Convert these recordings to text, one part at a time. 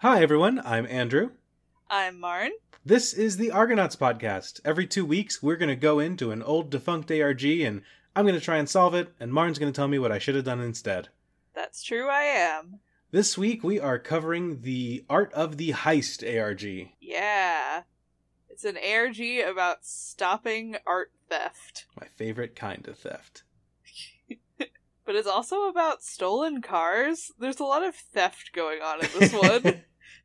Hi, everyone. I'm Andrew. I'm Marn. This is the Argonauts podcast. Every two weeks, we're going to go into an old defunct ARG and I'm going to try and solve it, and Marn's going to tell me what I should have done instead. That's true, I am. This week, we are covering the Art of the Heist ARG. Yeah. It's an ARG about stopping art theft. My favorite kind of theft. But it's also about stolen cars. There's a lot of theft going on in this one.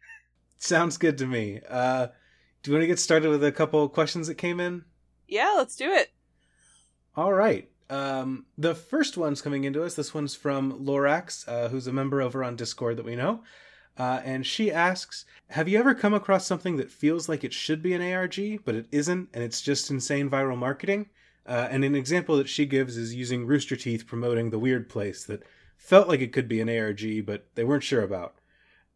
Sounds good to me. Uh, do you want to get started with a couple questions that came in? Yeah, let's do it. All right. Um, the first one's coming into us. This one's from Lorax, uh, who's a member over on Discord that we know. Uh, and she asks Have you ever come across something that feels like it should be an ARG, but it isn't, and it's just insane viral marketing? Uh, and an example that she gives is using Rooster Teeth promoting the weird place that felt like it could be an ARG, but they weren't sure about.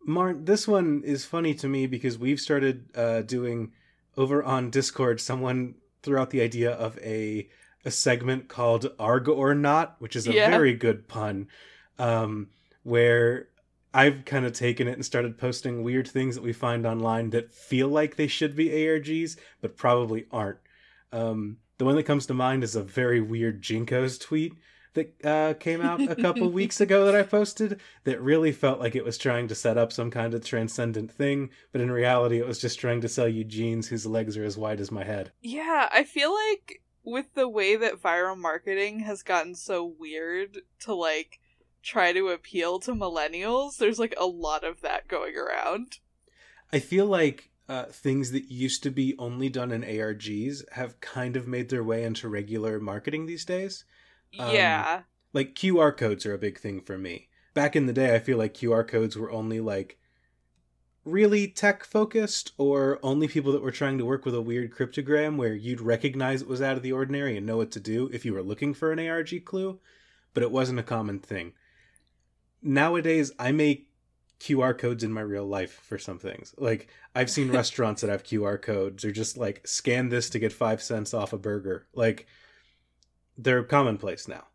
Marn, this one is funny to me because we've started uh, doing over on Discord. Someone threw out the idea of a a segment called Arg or Not, which is a Yeah. very good pun, um, where I've kind of taken it and started posting weird things that we find online that feel like they should be ARGs, but probably aren't. Um, the one that comes to mind is a very weird JNCO's tweet that uh, came out a couple weeks ago that I posted that really felt like it was trying to set up some kind of transcendent thing, but in reality, it was just trying to sell you jeans whose legs are as wide as my head. Yeah, I feel like with the way that viral marketing has gotten so weird to like try to appeal to millennials, there's like a lot of that going around. I feel like uh, things that used to be only done in ARGs have kind of made their way into regular marketing these days. Um, yeah. Like QR codes are a big thing for me. Back in the day, I feel like QR codes were only like really tech focused or only people that were trying to work with a weird cryptogram where you'd recognize it was out of the ordinary and know what to do if you were looking for an ARG clue, but it wasn't a common thing. Nowadays, I make QR codes in my real life for some things. Like I've seen restaurants that have QR codes or just like scan this to get 5 cents off a burger. Like they're commonplace now.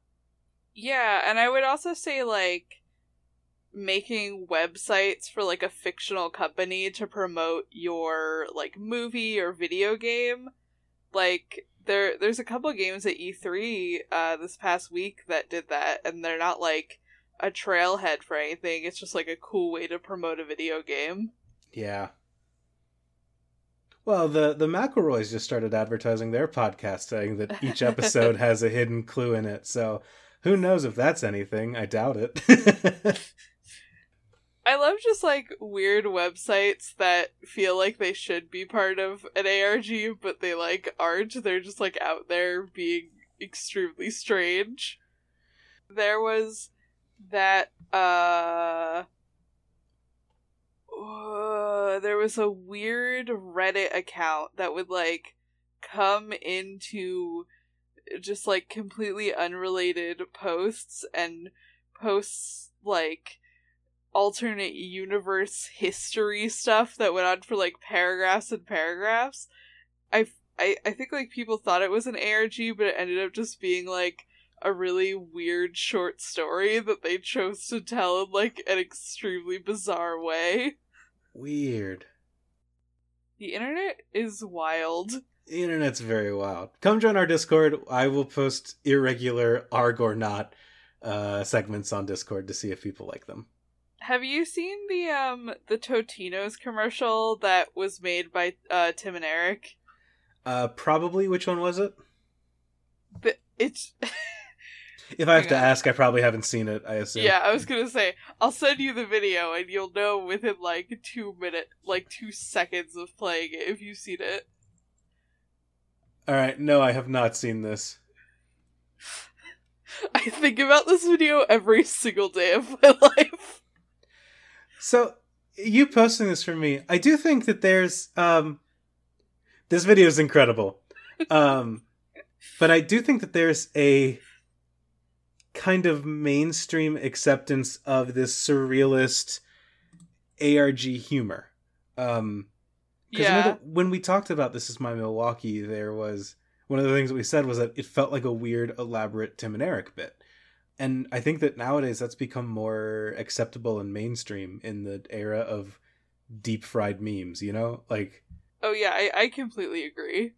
Yeah, and I would also say like making websites for like a fictional company to promote your like movie or video game. Like there there's a couple games at E3 uh this past week that did that and they're not like a trailhead for anything. It's just like a cool way to promote a video game. Yeah. Well, the the McElroys just started advertising their podcast, saying that each episode has a hidden clue in it. So, who knows if that's anything? I doubt it. I love just like weird websites that feel like they should be part of an ARG, but they like aren't. They're just like out there being extremely strange. There was that uh uh, there was a weird Reddit account that would like come into just like completely unrelated posts and posts like alternate universe history stuff that went on for like paragraphs and paragraphs. I, I, I think like people thought it was an ARG, but it ended up just being like a really weird short story that they chose to tell in like an extremely bizarre way. Weird. The internet is wild. The internet's very wild. Come join our Discord. I will post irregular arg or not uh, segments on Discord to see if people like them. Have you seen the um the Totino's commercial that was made by uh Tim and Eric? Uh, probably. Which one was it? The, it's If I have to ask, I probably haven't seen it. I assume. yeah, I was gonna say I'll send you the video and you'll know within like two minute like two seconds of playing it if you've seen it. All right. No, I have not seen this. I think about this video every single day of my life. So you posting this for me, I do think that there's um this video is incredible. Um but I do think that there's a kind of mainstream acceptance of this surrealist ARG humor. Um 'cause I know Yeah. that when we talked about this is my Milwaukee, there was one of the things that we said was that it felt like a weird, elaborate Tim and Eric bit. And I think that nowadays that's become more acceptable and mainstream in the era of deep fried memes, you know? Like Oh yeah, I, I completely agree.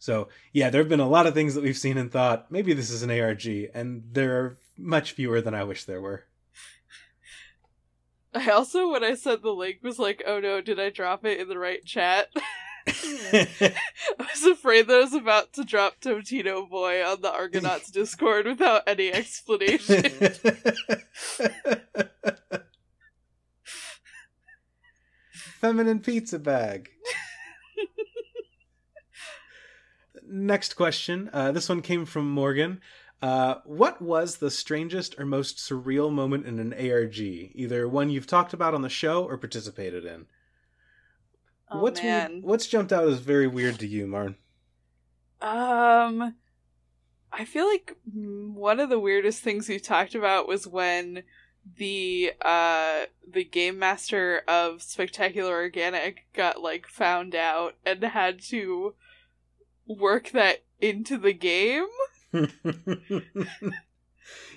So yeah, there have been a lot of things that we've seen and thought, maybe this is an ARG, and there are much fewer than I wish there were. I also, when I sent the link, was like, oh no, did I drop it in the right chat? I was afraid that I was about to drop Totino Boy on the Argonauts Discord without any explanation. Feminine pizza bag. Next question. Uh, this one came from Morgan. Uh, what was the strangest or most surreal moment in an ARG? Either one you've talked about on the show or participated in. Oh, what's weird- what's jumped out as very weird to you, Marn? Um, I feel like one of the weirdest things we talked about was when the uh the game master of Spectacular Organic got like found out and had to work that into the game.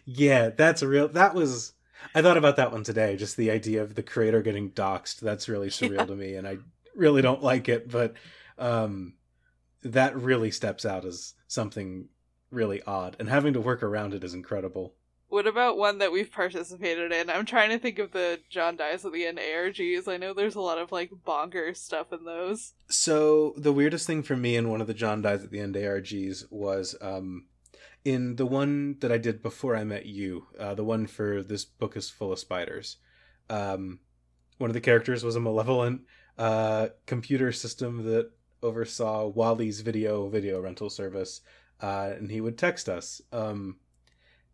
yeah, that's a real. That was. I thought about that one today. Just the idea of the creator getting doxxed. That's really surreal Yeah. to me, and I really don't like it. But um, that really steps out as something really odd, and having to work around it is incredible. What about one that we've participated in? I'm trying to think of the John dies at the end ARGs. I know there's a lot of like bonkers stuff in those. So the weirdest thing for me in one of the John dies at the end ARGs was um, in the one that I did before I met you, uh, the one for this book is full of spiders. Um, one of the characters was a malevolent uh, computer system that oversaw Wally's video video rental service, uh, and he would text us. Um,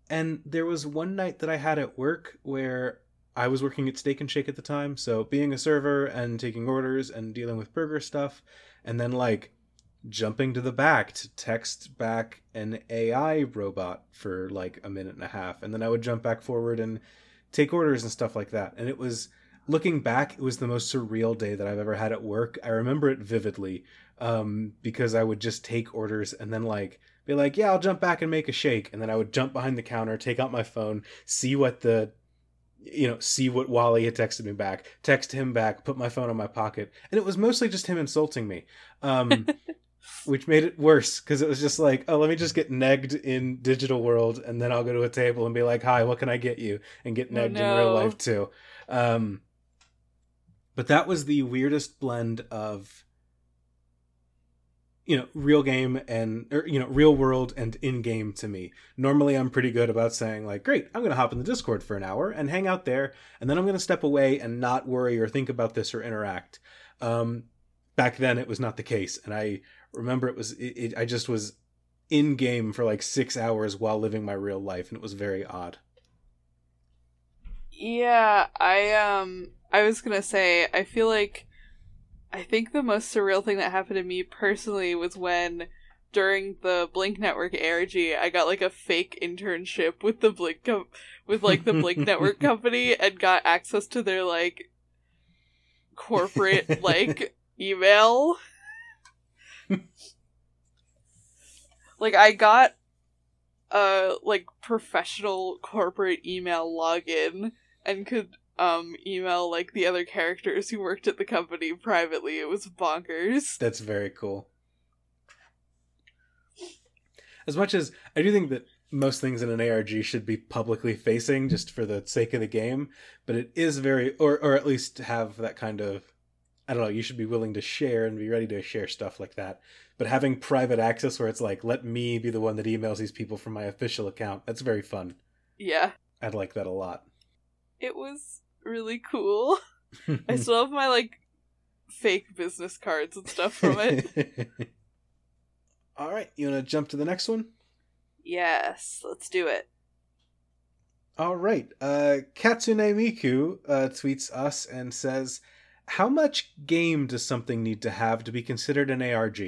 and there was one night that I had at work where I was working at Steak and Shake at the time, so being a server and taking orders and dealing with burger stuff, and then like jumping to the back to text back an AI robot for like a minute and a half, and then I would jump back forward and take orders and stuff like that. And it was looking back, it was the most surreal day that I've ever had at work. I remember it vividly um, because I would just take orders and then like be like, yeah, I'll jump back and make a shake, and then I would jump behind the counter, take out my phone, see what the you know, see what Wally had texted me back, text him back, put my phone in my pocket, and it was mostly just him insulting me, um, which made it worse because it was just like, oh, let me just get negged in digital world, and then I'll go to a table and be like, hi, what can I get you, and get Oh, negged in real life too. Um, but that was the weirdest blend of you know real game and or, you know real world and in game to me. Normally i'm pretty good about saying like great i'm going to hop in the discord for an hour and hang out there and then i'm going to step away and not worry or think about this or interact. Um back then it was not the case and i remember it was it, it, i just was in game for like six hours while living my real life and it was very odd. Yeah, I um I was gonna say I feel like I think the most surreal thing that happened to me personally was when during the Blink Network ARG I got like a fake internship with the Blink com- with like the Blink Network company and got access to their like corporate like email. like I got a like professional corporate email login and could um email like the other characters who worked at the company privately. It was bonkers. That's very cool. As much as I do think that most things in an ARG should be publicly facing just for the sake of the game, but it is very or or at least have that kind of I don't know, you should be willing to share and be ready to share stuff like that. But having private access where it's like, let me be the one that emails these people from my official account, that's very fun. Yeah, I'd like that a lot. it was really cool. I still have my like fake business cards and stuff from it. All right, you want to jump to the next one? yes, let's do it. All right. Uh, Hatsune Miku uh, tweets us and says, How much game does something need to have to be considered an ARG?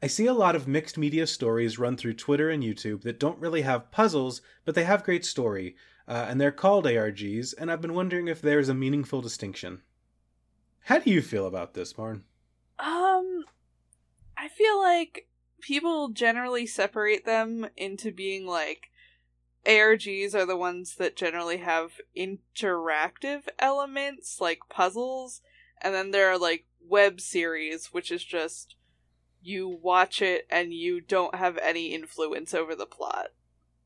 I see a lot of mixed media stories run through Twitter and YouTube that don't really have puzzles, but they have great story, uh, and they're called ARGs, and I've been wondering if there's a meaningful distinction. How do you feel about this, Marn? Um, I feel like people generally separate them into being like ARGs are the ones that generally have interactive elements like puzzles, And then there are like web series, which is just you watch it and you don't have any influence over the plot.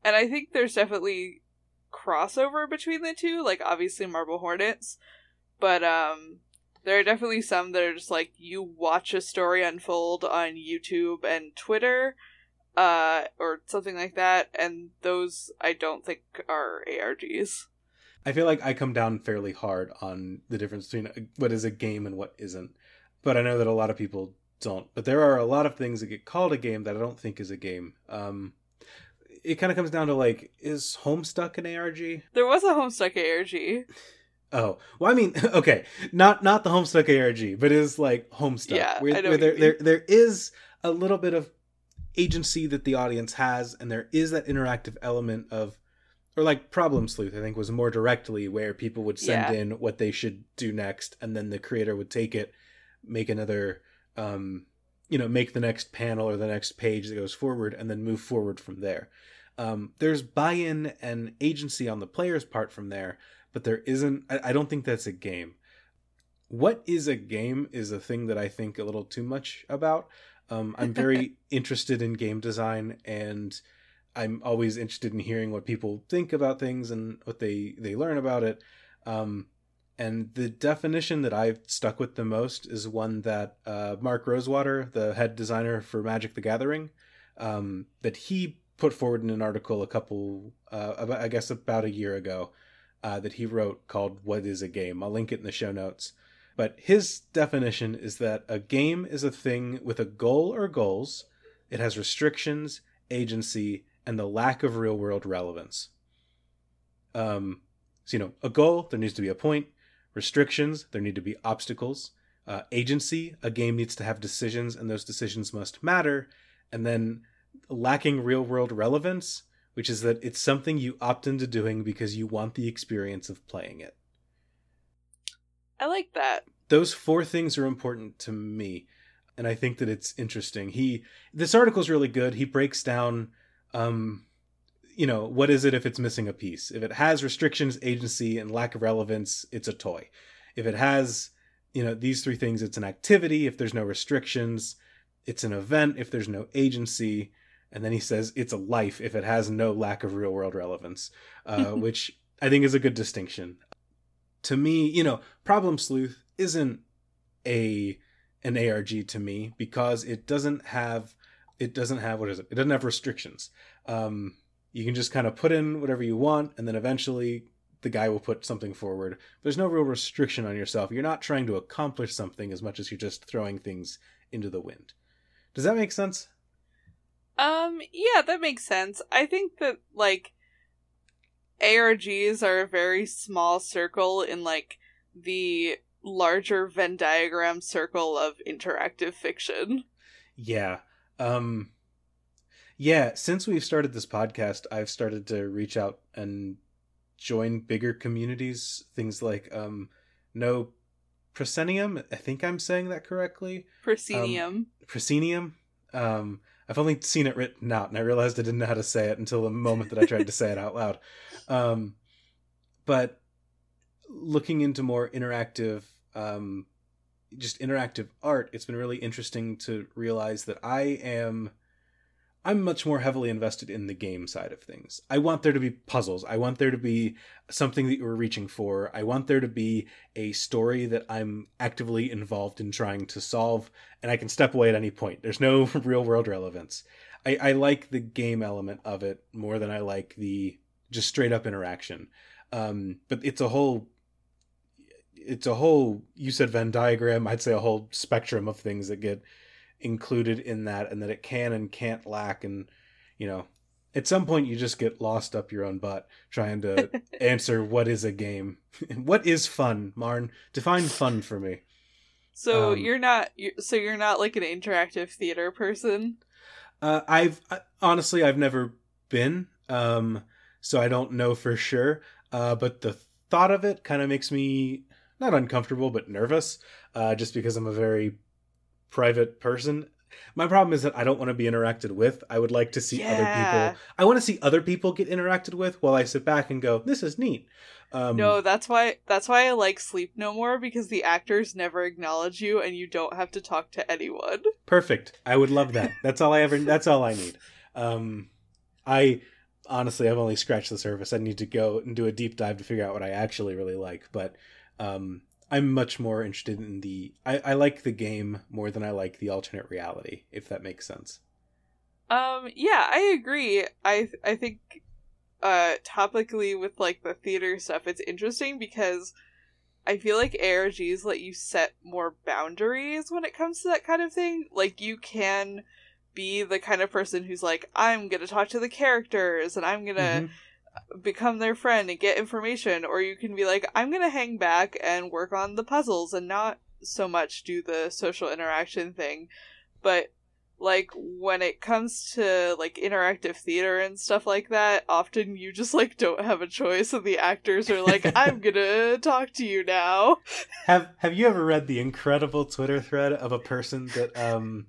And I think there's definitely crossover between the two, like obviously Marble Hornets, but um there are definitely some that are just like you watch a story unfold on YouTube and Twitter uh or something like that and those I don't think are ARGs. I feel like I come down fairly hard on the difference between what is a game and what isn't. But I know that a lot of people don't. But there are a lot of things that get called a game that I don't think is a game. Um, it kind of comes down to like, is Homestuck an ARG? There was a Homestuck ARG. Oh well, I mean, okay, not not the Homestuck ARG, but is like Homestuck, Yeah, where, I know where there there there is a little bit of agency that the audience has, and there is that interactive element of, or like Problem Sleuth, I think was more directly where people would send Yeah. in what they should do next, and then the creator would take it, make another, um, you know, make the next panel or the next page that goes forward, and then move forward from there. Um, there's buy-in and agency on the player's part from there, but there isn't. I, I don't think that's a game. What is a game is a thing that I think a little too much about. Um, I'm very interested in game design, and I'm always interested in hearing what people think about things and what they they learn about it. Um, and the definition that I've stuck with the most is one that uh, Mark Rosewater, the head designer for Magic: The Gathering, um, that he put forward in an article a couple, uh, about, I guess, about a year ago, uh, that he wrote called "What Is a Game." I'll link it in the show notes. But his definition is that a game is a thing with a goal or goals. It has restrictions, agency, and the lack of real world relevance. Um, so, you know, a goal, there needs to be a point. Restrictions, there need to be obstacles. Uh, agency, a game needs to have decisions, and those decisions must matter. And then lacking real world relevance, which is that it's something you opt into doing because you want the experience of playing it. I like that. Those four things are important to me. And I think that it's interesting. He this article is really good. He breaks down um you know, what is it if it's missing a piece? If it has restrictions, agency, and lack of relevance, it's a toy. If it has, you know, these three things, it's an activity. If there's no restrictions, it's an event. If there's no agency, and then he says it's a life if it has no lack of real world relevance, uh, which I think is a good distinction. To me, you know, Problem Sleuth isn't a an ARG to me because it doesn't have it doesn't have what is it? It doesn't have restrictions. Um, you can just kind of put in whatever you want, and then eventually the guy will put something forward. There's no real restriction on yourself. You're not trying to accomplish something as much as you're just throwing things into the wind. Does that make sense? Um, yeah, that makes sense. I think that like ARGs are a very small circle in like the larger Venn diagram circle of interactive fiction. Yeah. Um yeah, since we've started this podcast, I've started to reach out and join bigger communities, things like um no proscenium, I think I'm saying that correctly. Proscenium. Proscenium. Um I've only seen it written out and I realized I didn't know how to say it until the moment that I tried to say it out loud. Um but looking into more interactive um just interactive art, it's been really interesting to realize that I am I'm much more heavily invested in the game side of things. I want there to be puzzles. I want there to be something that you're reaching for. I want there to be a story that I'm actively involved in trying to solve, and I can step away at any point. There's no real world relevance. I, I like the game element of it more than I like the just straight up interaction. Um, but it's a whole it's a whole you said Venn diagram, I'd say a whole spectrum of things that get included in that and that it can and can't lack. And you know at some point you just get lost up your own butt trying to answer what is a game. What is fun marn? Define fun for me. So um, you're not you so you're not like an interactive theater person. uh, i've I, honestly i've never been. Um so i don't know for sure. Uh but the thought of it kind of makes me not uncomfortable but nervous uh just because i'm a very private person My problem is that I don't want to be interacted with. I would like to see other people. I want to see other people get interacted with while I sit back and go, "This is neat." Um, no, that's why that's why I like Sleep No More because the actors never acknowledge you and you don't have to talk to anyone. perfect. I would love that. That's all I ever. That's all I need. Um, I honestly, I've only scratched the surface. I need to go and do a deep dive to figure out what I actually really like. But um, I'm much more interested in the. I, I like the game more than I like the alternate reality. If that makes sense. Um yeah, I agree. I I think uh topically with like the theater stuff it's interesting because I feel like ARGs let you set more boundaries when it comes to that kind of thing. Like you can be the kind of person who's like I'm going to talk to the characters and I'm going to Mhm. Become their friend and get information or you can be like i'm gonna hang back and work on the puzzles and not so much do the social interaction thing. But like when it comes to like interactive theater and stuff like that often you just like don't have a choice and the actors are like i'm gonna talk to you now. Have Have you ever read the incredible Twitter thread of a person that um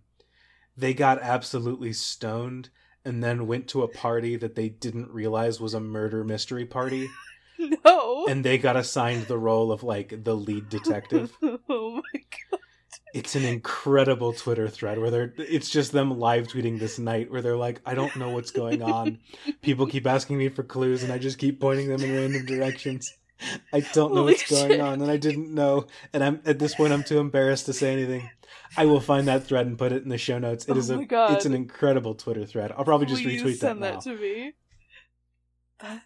they got absolutely stoned and then went to a party that they didn't realize was a murder mystery party no and they got assigned the role of like the lead detective. oh my god It's an incredible Twitter thread where they're it's just them live tweeting this night where they're like, I don't know what's going on. People keep asking me for clues and I just keep pointing them in random directions. I don't know Holy what's going on and I didn't know and I'm at this point I'm too embarrassed to say anything. I will find that thread and put it in the show notes. It Oh is a God. it's an incredible Twitter thread. I'll probably just Please retweet that send now. that to me. That,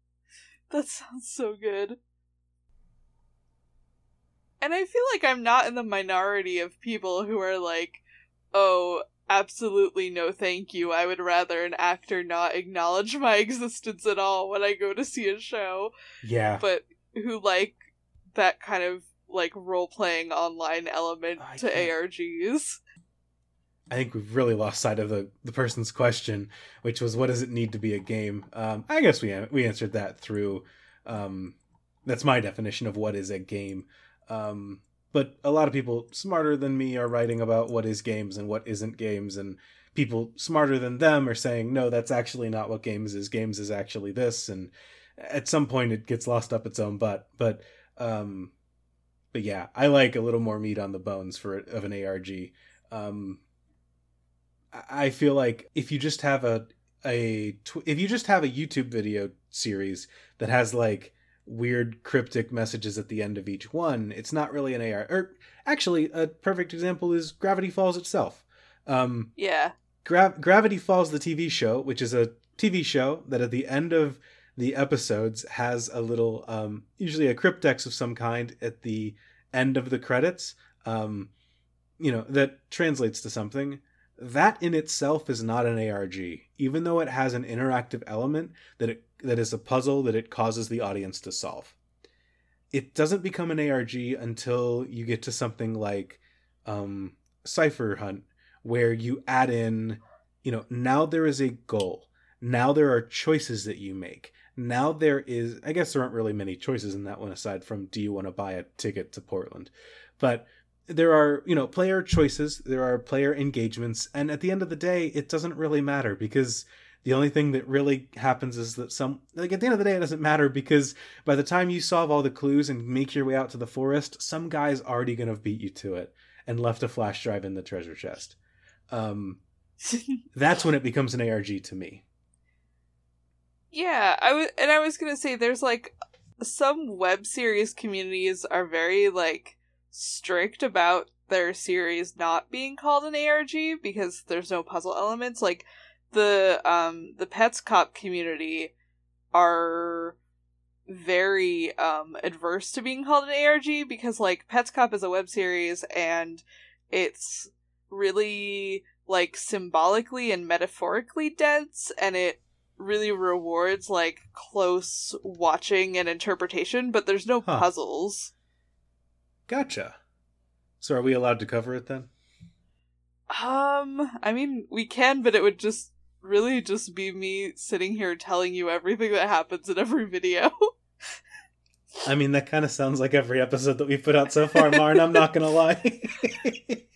that sounds so good. And I feel like I'm not in the minority of people who are like, oh, absolutely no thank you. I would rather an actor not acknowledge my existence at all when I go to see a show. yeah. But who like that kind of like role playing online element I to can't- ARGs. I think we've really lost sight of the, the person's question, which was, "What does it need to be a game?" Um, I guess we we answered that through. Um, that's my definition of what is a game. Um, but a lot of people smarter than me are writing about what is games and what isn't games, and people smarter than them are saying, "No, that's actually not what games is. Games is actually this." And at some point, it gets lost up its own butt. But um, but yeah, I like a little more meat on the bones for of an ARG. Um, I feel like if you just have a a tw- if you just have a YouTube video series that has like weird cryptic messages at the end of each one, it's not really an AR. Or actually, a perfect example is Gravity Falls itself. Um, Yeah. Gra- Gravity Falls, the TV show, which is a TV show that at the end of the episodes has a little, um, usually a cryptex of some kind at the end of the credits, um, you know, that translates to something. That in itself is not an ARG, even though it has an interactive element that it that is a puzzle that it causes the audience to solve. It doesn't become an ARG until you get to something like um, Cipher Hunt, where you add in, you know, now there is a goal. Now there are choices that you make. Now there is, I guess there aren't really many choices in that one aside from do you want to buy a ticket to Portland? But there are, you know, player choices, there are player engagements, and at the end of the day, it doesn't really matter because the only thing that really happens is that some, like at the end of the day, it doesn't matter because by the time you solve all the clues and make your way out to the forest, some guy's already going to beat you to it and left a flash drive in the treasure chest. Um, that's when it becomes an ARG to me. Yeah, I was, and I was gonna say, there's like some web series communities are very like strict about their series not being called an ARG because there's no puzzle elements. Like the um the Petscop community are very um adverse to being called an ARG because like Petscop is a web series and it's really like symbolically and metaphorically dense and it really rewards like close watching and interpretation, but there's no Huh. puzzles. Gotcha. So are we allowed to cover it then? Um, I mean, we can, but it would just really just be me sitting here telling you everything that happens in every video. I mean, that kind of sounds like every episode that we've put out so far, Marn. I'm not gonna lie.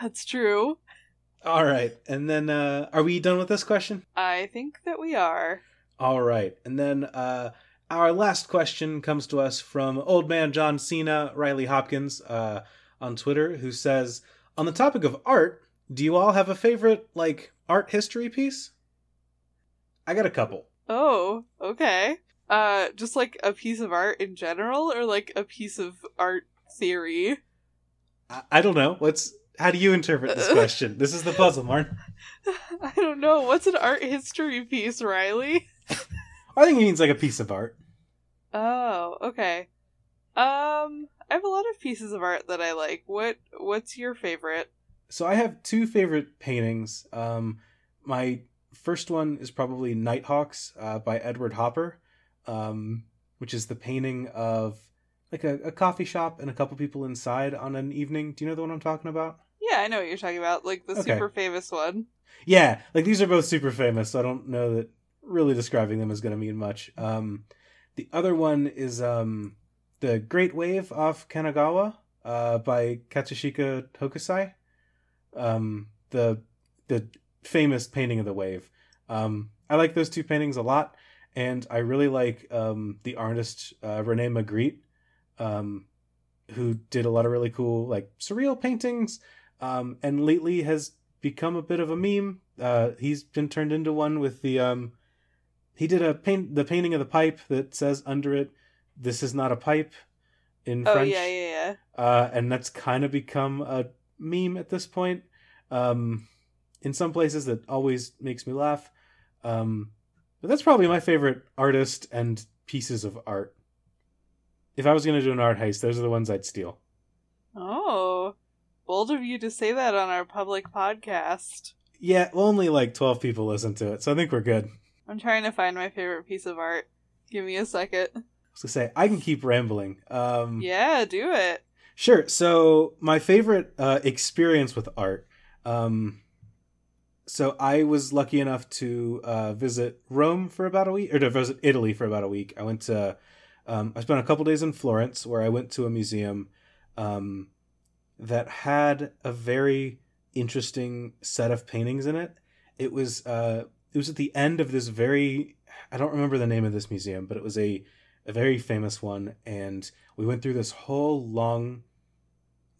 That's true. All right. And then uh are we done with this question? I think that we are. All right. And then uh our last question comes to us from old man John Cena, Riley Hopkins, uh on Twitter who says, "On the topic of art, do you all have a favorite like art history piece?" I got a couple. Oh, okay. Uh just like a piece of art in general or like a piece of art theory? I, I don't know. What's how do you interpret this question? this is the puzzle, Marn. I don't know. What's an art history piece, Riley? I think he means like a piece of art. Oh, okay. Um, I have a lot of pieces of art that I like. What what's your favorite? So I have two favorite paintings. Um, my first one is probably Nighthawks uh, by Edward Hopper, um, which is the painting of like a, a coffee shop and a couple people inside on an evening. Do you know the one I'm talking about? Yeah, I know what you're talking about. Like the Okay. super famous one. Yeah, like these are both super famous, so I don't know that really describing them is going to mean much. Um, the other one is um, the Great Wave off Kanagawa uh, by Katsushika Hokusai. Um, the the famous painting of the wave. Um, I like those two paintings a lot, and I really like um, the artist uh, Rene Magritte, um, who did a lot of really cool like surreal paintings, um, and lately has become a bit of a meme. Uh, he's been turned into one with the um, he did a paint the painting of the pipe that says under it, "This is not a pipe," in Oh French yeah, yeah, yeah. uh, and that's kind of become a meme at this point. Um, in some places, that always makes me laugh. Um, but that's probably my favorite artist and pieces of art. If I was going to do an art heist, those are the ones I'd steal. Oh, bold of you to say that on our public podcast. Yeah, only like 12 people listen to it, so I think we're good. I'm trying to find my favorite piece of art. Give me a second. I was going to say, I can keep rambling. Um, Yeah, do it. Sure. So my favorite uh, experience with art. Um, so I was lucky enough to uh, visit Rome for about a week, or to visit Italy for about a week. I went to. Um, I spent a couple days in Florence, where I went to a museum um, that had a very interesting set of paintings in it. It was uh, it was at the end of this very. I don't remember the name of this museum, but it was a a very famous one, and we went through this whole long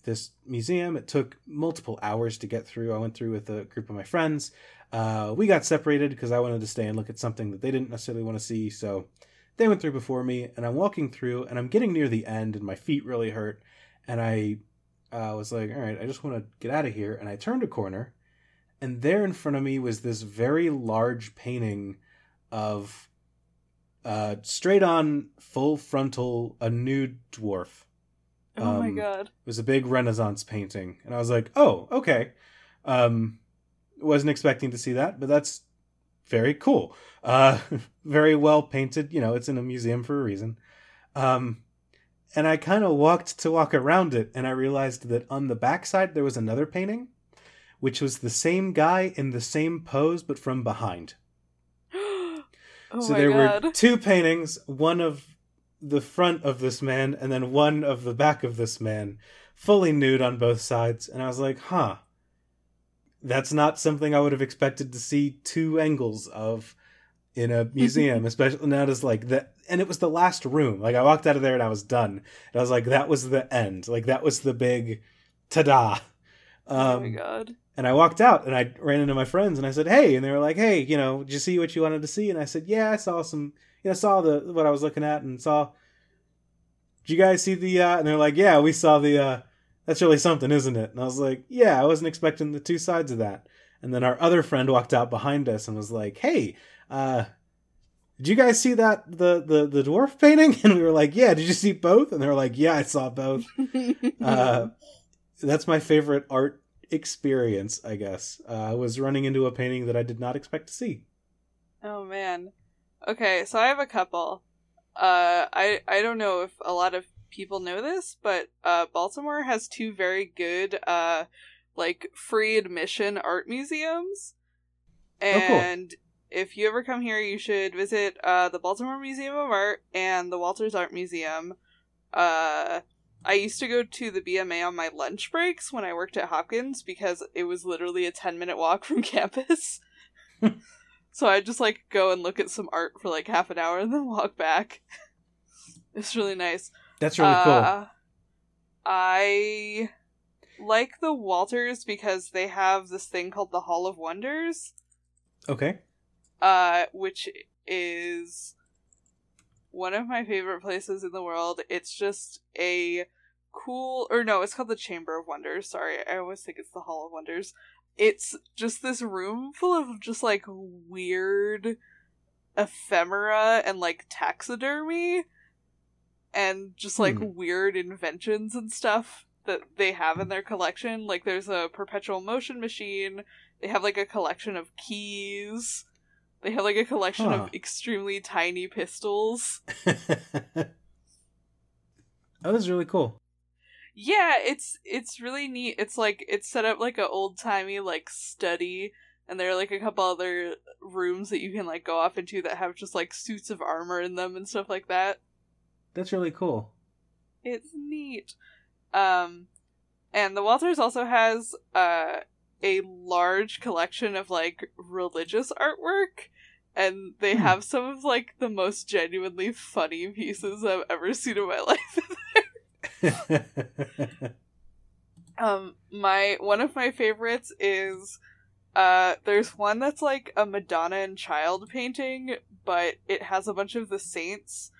this museum it took multiple hours to get through i went through with a group of my friends uh, we got separated because i wanted to stay and look at something that they didn't necessarily want to see so they went through before me and i'm walking through and i'm getting near the end and my feet really hurt and i uh, was like all right i just want to get out of here and i turned a corner and there in front of me was this very large painting of uh, straight on full frontal a nude dwarf Oh my Um, god. it was a big Renaissance painting, and I was like, "Oh, okay." Um, wasn't expecting to see that, but that's very cool. Uh, very well painted. You know, it's in a museum for a reason. Um, and I kind of walked to walk around it, and I realized that on the backside there was another painting, which was the same guy in the same pose, but from behind. oh so there god. were two paintings, one of the front of this man and then one of the back of this man, fully nude on both sides. And I was like, huh. That's not something I would have expected to see two angles of in a museum, especially not as like that. And it was the last room. Like I walked out of there and I was done. And I was like, that was the end. Like that was the big ta-da. oh my Um, god. and I walked out and I ran into my friends and I said, "Hey," and they were like, "Hey, you know, did you see what you wanted to see?" And I said, "Yeah, I saw some, you know, saw the what I was looking at and saw." Did you guys see the? uh And they're like, "Yeah, we saw the. uh That's really something, isn't it?" And I was like, "Yeah, I wasn't expecting the two sides of that." And then our other friend walked out behind us and was like, "Hey, uh." Did you guys see that the, the the dwarf painting? And we were like, "Yeah." Did you see both? And they were like, "Yeah, I saw both." uh, that's my favorite art experience, I guess. Uh, I was running into a painting that I did not expect to see. Oh man. Okay, so I have a couple. Uh I I don't know if a lot of people know this, but uh Baltimore has two very good uh like free admission art museums. Oh, cool. If you ever come here, you should visit uh the Baltimore Museum of Art and the Walters Art Museum. Uh I used to go to the BMA on my lunch breaks when I worked at Hopkins because it was literally a 10 minute walk from campus. so I'd just like go and look at some art for like half an hour and then walk back. it's really nice. That's really uh, cool. I like the Walters because they have this thing called the Hall of Wonders. Okay. Uh, which is one of my favorite places in the world. It's just a cool, or no, it's called the Chamber of Wonders. Sorry, I always think it's the Hall of Wonders. It's just this room full of just like weird ephemera and like taxidermy and just like hmm. weird inventions and stuff that they have in their collection. Like there's a perpetual motion machine. They have like a collection of keys. They have like a collection huh. of extremely tiny pistols. that was really cool. Yeah, it's it's really neat. It's like it's set up like an old timey like study, and there are like a couple other rooms that you can like go off into that have just like suits of armor in them and stuff like that. That's really cool. It's neat. Um, and the Walters also has uh, a large collection of like religious artwork, and they hmm. have some of like the most genuinely funny pieces I've ever seen in my life. um, my one of my favorites is uh, there's one that's like a Madonna and Child painting, but it has a bunch of the saints,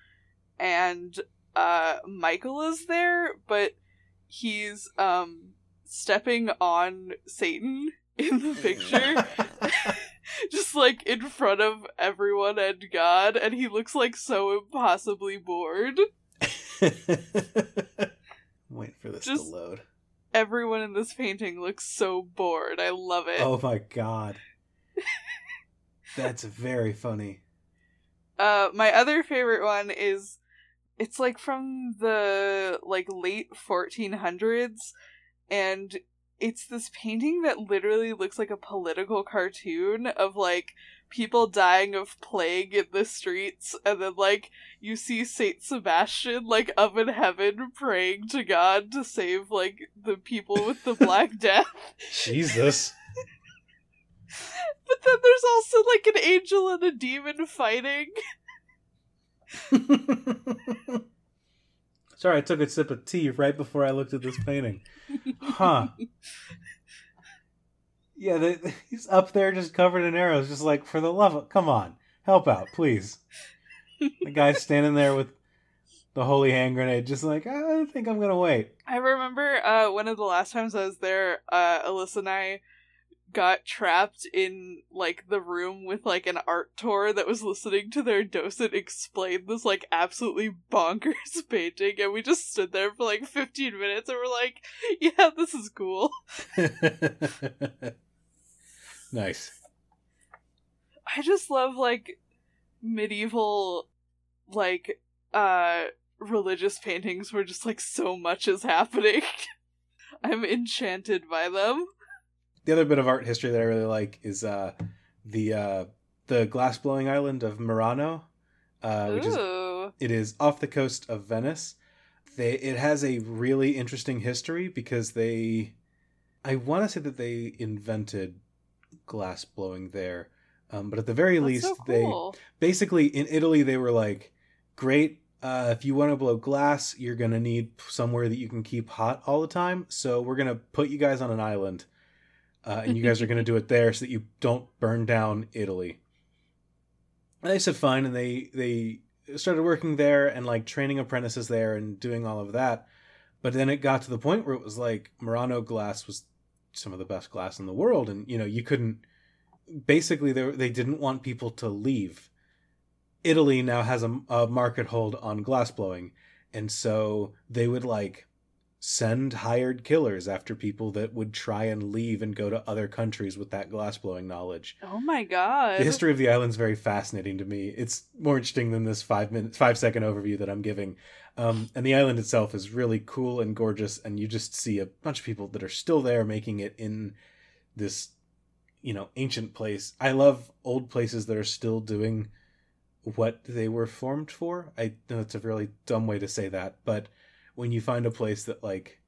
and uh, Michael is there, but he's um stepping on Satan in the picture. just like in front of everyone and God, and he looks like so impossibly bored. Wait for this just to load. Everyone in this painting looks so bored. I love it. Oh my god. That's very funny. Uh my other favorite one is it's like from the like late 1400s and it's this painting that literally looks like a political cartoon of like people dying of plague in the streets and then like you see Saint Sebastian like up in heaven praying to God to save like the people with the black death. Jesus. but then there's also like an angel and a demon fighting. Sorry, I took a sip of tea right before I looked at this painting. Huh. Yeah, they, he's up there just covered in arrows, just like, for the love of. Come on, help out, please. the guy's standing there with the holy hand grenade, just like, I think I'm gonna wait. I remember uh, one of the last times I was there, uh, Alyssa and I got trapped in like the room with like an art tour that was listening to their docent explain this like absolutely bonkers painting and we just stood there for like 15 minutes and we're like yeah this is cool. Nice. I just love like medieval like uh religious paintings where just like so much is happening. I'm enchanted by them the other bit of art history that I really like is uh, the uh, the glass blowing island of Murano, uh, which is it is off the coast of Venice. They it has a really interesting history because they, I want to say that they invented glass blowing there, um, but at the very That's least so cool. they basically in Italy they were like, great. Uh, if you want to blow glass, you're gonna need somewhere that you can keep hot all the time. So we're gonna put you guys on an island uh, and you guys are going to do it there so that you don't burn down Italy. And they said fine, and they they started working there and like training apprentices there and doing all of that. But then it got to the point where it was like Murano glass was some of the best glass in the world, and you know you couldn't. Basically, they they didn't want people to leave. Italy now has a, a market hold on glass blowing, and so they would like send hired killers after people that would try and leave and go to other countries with that glassblowing knowledge. Oh my god. The history of the island's very fascinating to me. It's more interesting than this five minute five second overview that I'm giving. Um, and the island itself is really cool and gorgeous, and you just see a bunch of people that are still there making it in this, you know, ancient place. I love old places that are still doing what they were formed for. I know it's a really dumb way to say that, but when you find a place that like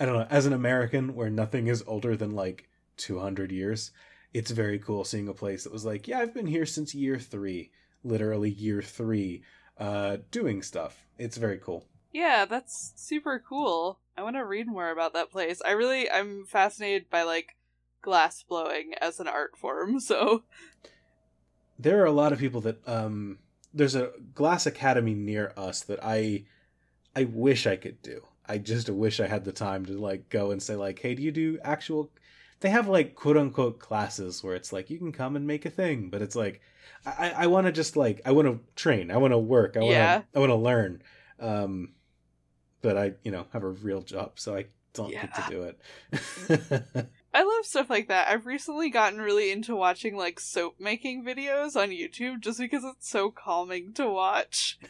I don't know, as an American where nothing is older than like 200 years, it's very cool seeing a place that was like, yeah, I've been here since year 3, literally year 3, uh doing stuff. It's very cool. Yeah, that's super cool. I want to read more about that place. I really I'm fascinated by like glass blowing as an art form, so there are a lot of people that um there's a glass academy near us that I I wish I could do. I just wish I had the time to like go and say like, "Hey, do you do actual they have like quote unquote classes where it's like you can come and make a thing, but it's like I, I want to just like I want to train, I want to work, I want to Yeah. I want to learn, um, but I you know have a real job, so I don't get to do it. I love stuff like that. I've recently gotten really into watching like soap making videos on YouTube just because it's so calming to watch.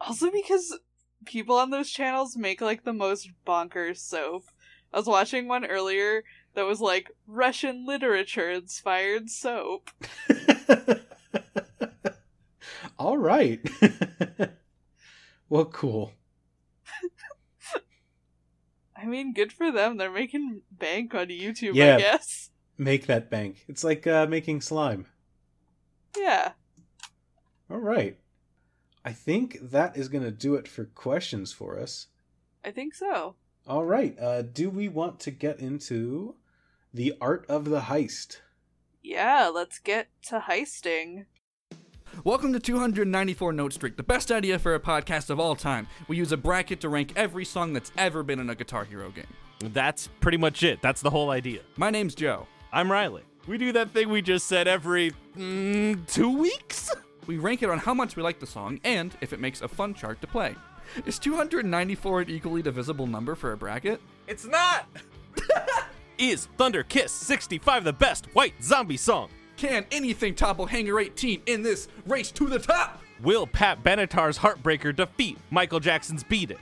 Also because people on those channels make like the most bonkers soap. I was watching one earlier that was like Russian literature inspired soap. All right. well, cool. I mean, good for them. They're making bank on YouTube, Yeah. I guess. Make that bank. It's like uh, making slime. Yeah. All right. I think that is going to do it for questions for us. I think so. All right. Uh, do we want to get into the art of the heist? Yeah, let's get to heisting. Welcome to 294 Note Streak, the best idea for a podcast of all time. We use a bracket to rank every song that's ever been in a Guitar Hero game. That's pretty much it. That's the whole idea. My name's Joe. I'm Riley. We do that thing we just said every mm, two weeks. We rank it on how much we like the song and if it makes a fun chart to play. Is 294 an equally divisible number for a bracket? It's not. Is Thunder Kiss 65 the best white zombie song? Can anything topple Hangar 18 in this race to the top? Will Pat Benatar's Heartbreaker defeat Michael Jackson's Beat It?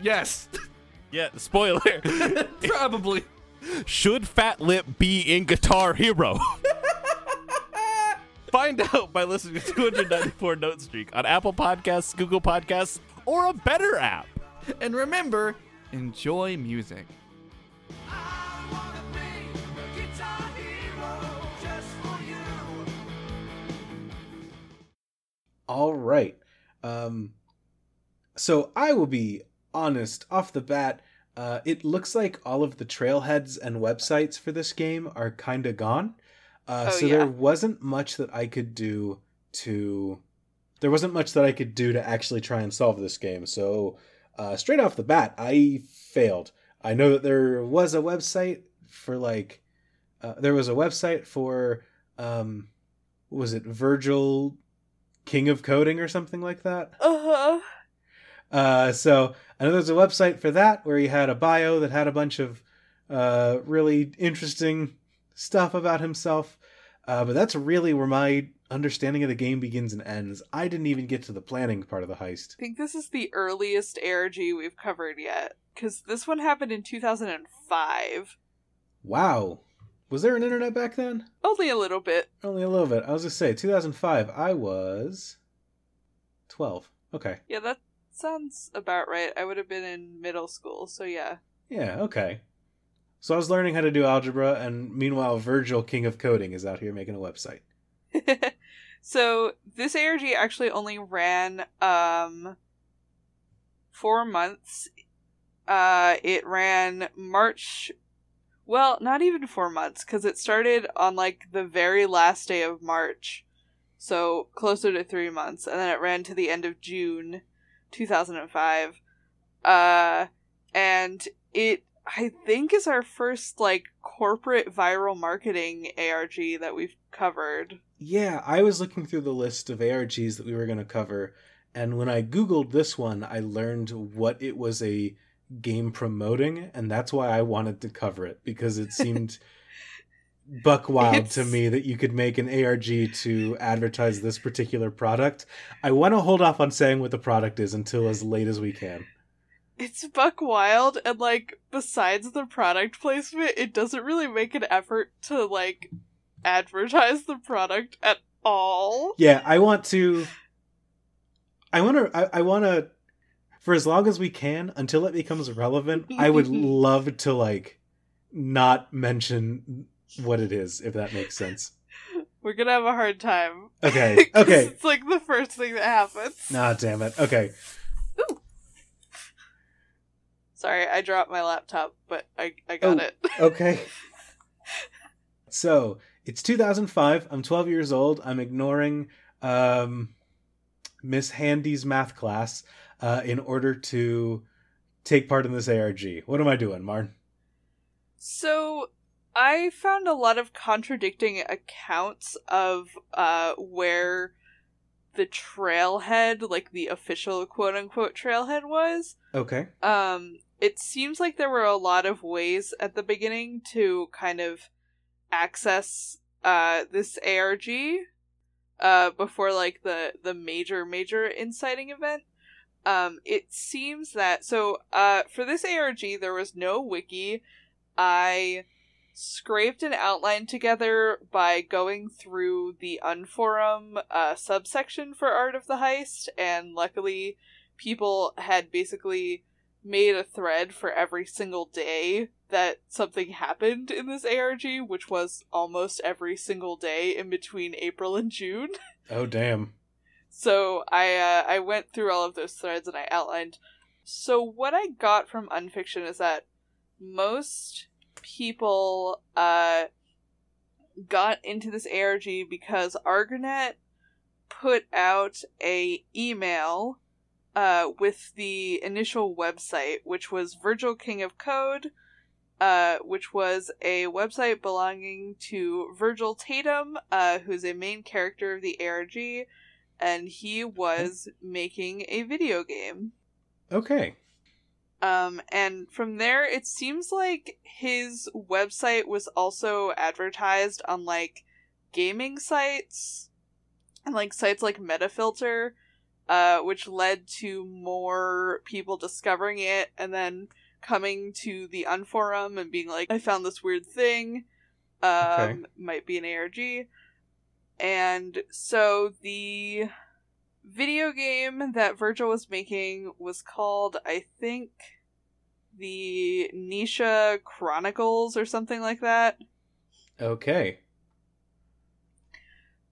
Yes, Yeah, spoiler. probably. Should Fat Lip be in Guitar Hero? Find out by listening to 294 Note Streak on Apple Podcasts, Google Podcasts, or a better app. And remember, enjoy music. All right. Um, so I will be honest off the bat. Uh, it looks like all of the trailheads and websites for this game are kind of gone. Uh, Oh, so yeah. there wasn't much that I could do to. There wasn't much that I could do to actually try and solve this game. So uh, straight off the bat, I failed. I know that there was a website for like. Uh, there was a website for. Um, was it Virgil King of Coding or something like that? Uh-huh. Uh, so I know there's a website for that where he had a bio that had a bunch of uh, really interesting stuff about himself. Uh, but that's really where my understanding of the game begins and ends. I didn't even get to the planning part of the heist. I think this is the earliest ARG we've covered yet. Because this one happened in 2005. Wow. Was there an internet back then? Only a little bit. Only a little bit. I was going to say, 2005, I was 12. Okay. Yeah, that sounds about right. I would have been in middle school, so yeah. Yeah, okay. So I was learning how to do algebra, and meanwhile, Virgil, king of coding, is out here making a website. so this ARG actually only ran um four months. Uh it ran March well, not even four months, because it started on like the very last day of March. So closer to three months. And then it ran to the end of June two thousand and five. Uh and it I think is our first like corporate viral marketing ARG that we've covered. Yeah, I was looking through the list of ARGs that we were going to cover, and when I Googled this one, I learned what it was a game promoting, and that's why I wanted to cover it, because it seemed buck wild It's- to me that you could make an ARG to advertise this particular product. I want to hold off on saying what the product is until as late as we can. It's buck wild and like besides the product placement, it doesn't really make an effort to like advertise the product at all. Yeah, I want to. I want to. I, I want to. for as long as we can until it becomes relevant, I would love to like not mention what it is, if that makes sense. We're gonna have a hard time. okay okay. It's like the first thing that happens. Ah, damn it. Okay. Sorry, I dropped my laptop, but I I got Oh. it. Okay. So it's 2005. I'm 12 years old. I'm ignoring um, Miss Handy's math class uh, in order to take part in this ARG. What am I doing, Marn? So I found a lot of contradicting accounts of uh where the trailhead, like the official quote unquote trailhead was. Okay. Um it seems like there were a lot of ways at the beginning to kind of access uh this ARG uh before like the the major major inciting event. Um it seems that so uh for this ARG there was no wiki. I scraped an outline together by going through the unforum uh, subsection for Art of the Heist, and luckily, people had basically made a thread for every single day that something happened in this ARG, which was almost every single day in between April and June. Oh, damn. So I uh, I went through all of those threads and I outlined. So what I got from Unfiction is that most people uh got into this ARG because ARGNet put out a email uh with the initial website, which was Virgil King of Code, uh, which was a website belonging to Virgil Tatum, uh, who's a main character of the ARG, and he was making a video game. Okay. Um, and from there, it seems like his website was also advertised on like gaming sites and like sites like Metafilter, uh, which led to more people discovering it and then coming to the Unforum and being like, I found this weird thing. Um, Okay. might be an ARG. And so the video game that Virgil was making was called, I think, the Nisha Chronicles or something like that. Okay.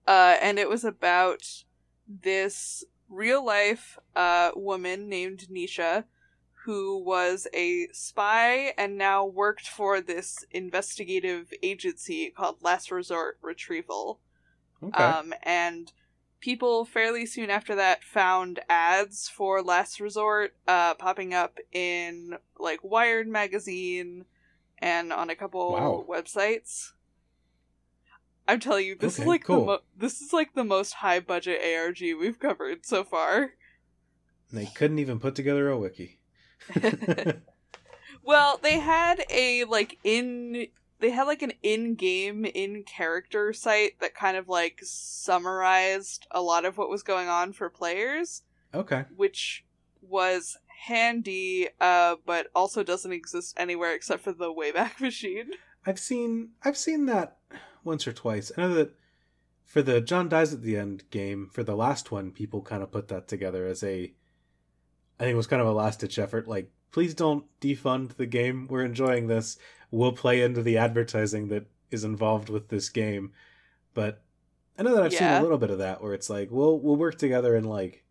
Uh, and it was about this real life uh, woman named Nisha who was a spy and now worked for this investigative agency called Last Resort Retrieval. Okay. Um, and people fairly soon after that found ads for Last Resort uh, popping up in like Wired magazine and on a couple Wow. websites. I'm telling you, this is like cool. the mo- this is like the most high budget ARG we've covered so far. they couldn't even put together a wiki. Well, they had a like in they had like an in-game in-character site that kind of like summarized a lot of what was going on for players, okay. which was handy uh but also doesn't exist anywhere except for the Wayback Machine. I've seen I've seen that once or twice. I know that for the John dies at the end game, for the last one, people kind of put that together as a I think it was kind of a last ditch effort. Like, please don't defund the game. We're enjoying this. We'll play into the advertising that is involved with this game. But I know that I've seen a little bit of that where it's like, we'll we'll work together and like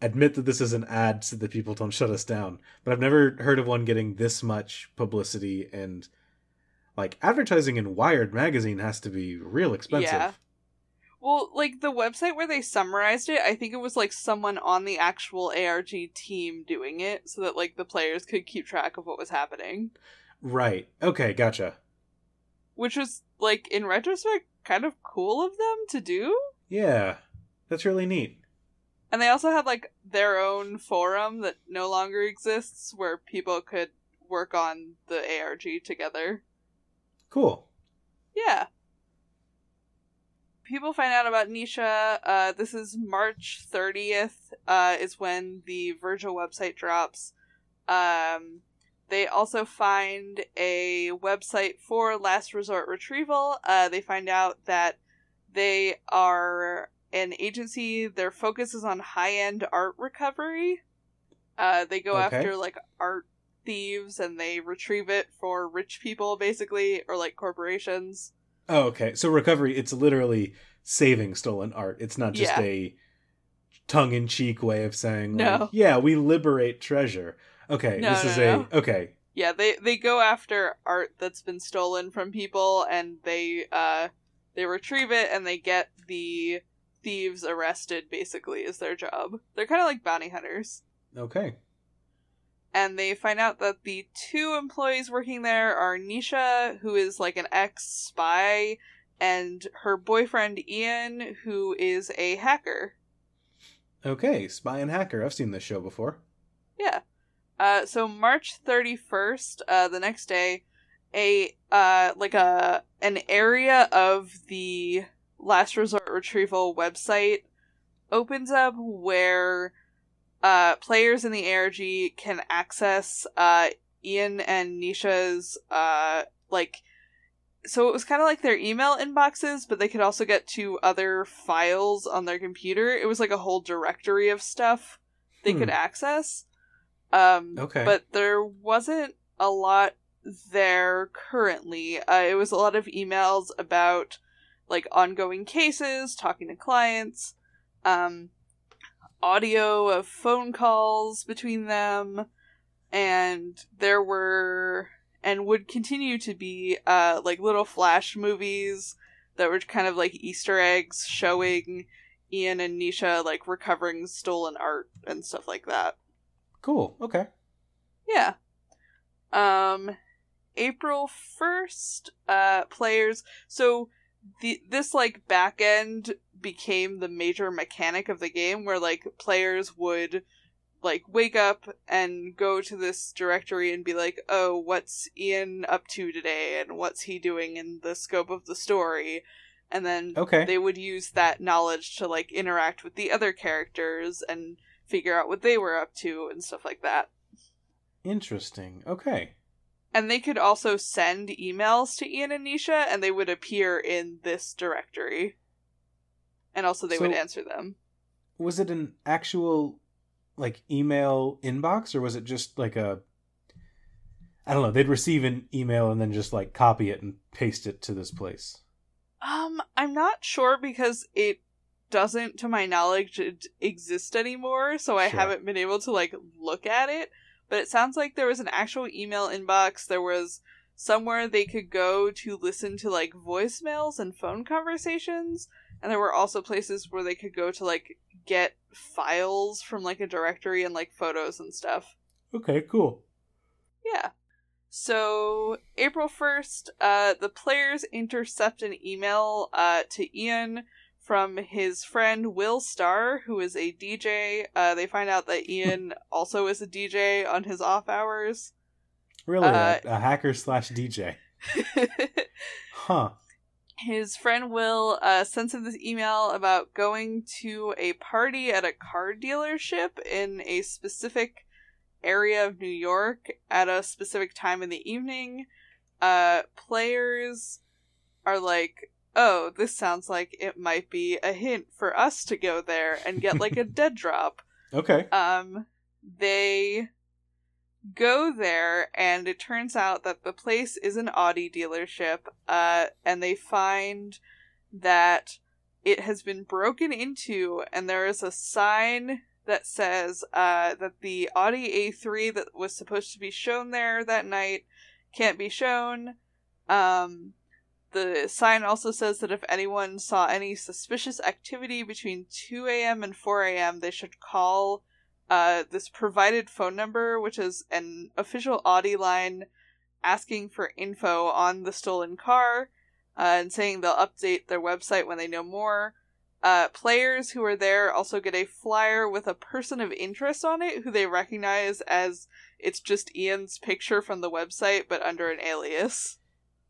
admit that this is an ad so that people don't shut us down. But I've never heard of one getting this much publicity and like advertising in Wired magazine has to be real expensive. Yeah. Well, like the website where they summarized it, I think it was like someone on the actual ARG team doing it so that like the players could keep track of what was happening. Right. Okay, gotcha. Which was like in retrospect kind of cool of them to do. Yeah. That's really neat. And they also had like their own forum that no longer exists where people could work on the ARG together. Cool. Yeah. People find out about Nisha. Uh, this is March 30th, uh, is when the Virgil website drops. Um, they also find a website for Last Resort Retrieval. Uh, they find out that they are an agency, their focus is on high end art recovery. Uh, they go Okay. after like art thieves and they retrieve it for rich people, basically, or like corporations. Oh, okay. So recovery, it's literally saving stolen art. It's not just Yeah. a tongue-in-cheek way of saying, No. like, yeah, we liberate treasure. Okay, No, this no, is no. a okay. Yeah, they they go after art that's been stolen from people and they uh they retrieve it and they get the thieves arrested basically is their job. They're kind of like bounty hunters. Okay. And they find out that the two employees working there are Nisha, who is like an ex spy, and her boyfriend Ian, who is a hacker. Okay, Spy and Hacker. I've seen this show before. Yeah. Uh, so March thirty first, uh, the next day, a uh like a an area of the Last Resort Retrieval website opens up where uh players in the ARG can access uh Ian and Nisha's uh like so it was kind of like their email inboxes, but they could also get to other files on their computer. It was like a whole directory of stuff they Hmm. could access. Um, Okay. But there wasn't a lot there currently. Uh, it was a lot of emails about like ongoing cases, talking to clients, um, audio of phone calls between them, and there were and would continue to be uh like little flash movies that were kind of like Easter eggs showing Ian and Nisha like recovering stolen art and stuff like that. Cool. Okay. Yeah. Um April 1st, uh players so the this like back end became the major mechanic of the game where like players would like wake up and go to this directory and be like, "Oh, what's Ian up to today and what's he doing in the scope of the story?" And then Okay. they would use that knowledge to like interact with the other characters and figure out what they were up to and stuff like that. Interesting. Okay. And they could also send emails to Ian and Nisha, and they would appear in this directory. And also, they would answer them. Was it an actual like email inbox or was it just like a I don't know, they'd receive an email and then just like copy it and paste it to this place. Um, I'm not sure because it doesn't, to my knowledge, exist anymore, so I Sure. haven't been able to like look at it. But it sounds like there was an actual email inbox. There was somewhere they could go to listen to like voicemails and phone conversations, and there were also places where they could go to like get files from like a directory and like photos and stuff. Okay, cool. Yeah. So April first, uh, the players intercept an email uh, to Ian from his friend Will Starr, who is a DJ. Uh, they find out that Ian also is a DJ on his off hours. Really? Uh, a, a hacker slash DJ. Huh. His friend Will uh, sends him this email about going to a party at a car dealership in a specific area of New York at a specific time in the evening. Uh, players are like, oh, this sounds like it might be a hint for us to go there and get like a dead drop. Okay. Um, they go there, and it turns out that the place is an Audi dealership. Uh, and they find that it has been broken into, and there is a sign that says uh, that the Audi A3 that was supposed to be shown there that night can't be shown. Um, the sign also says that if anyone saw any suspicious activity between 2 a.m. and 4 a.m., they should call uh, this provided phone number, which is an official Audi line asking for info on the stolen car uh, and saying they'll update their website when they know more. Uh, players who are there also get a flyer with a person of interest on it who they recognize as it's just Ian's picture from the website, but under an alias.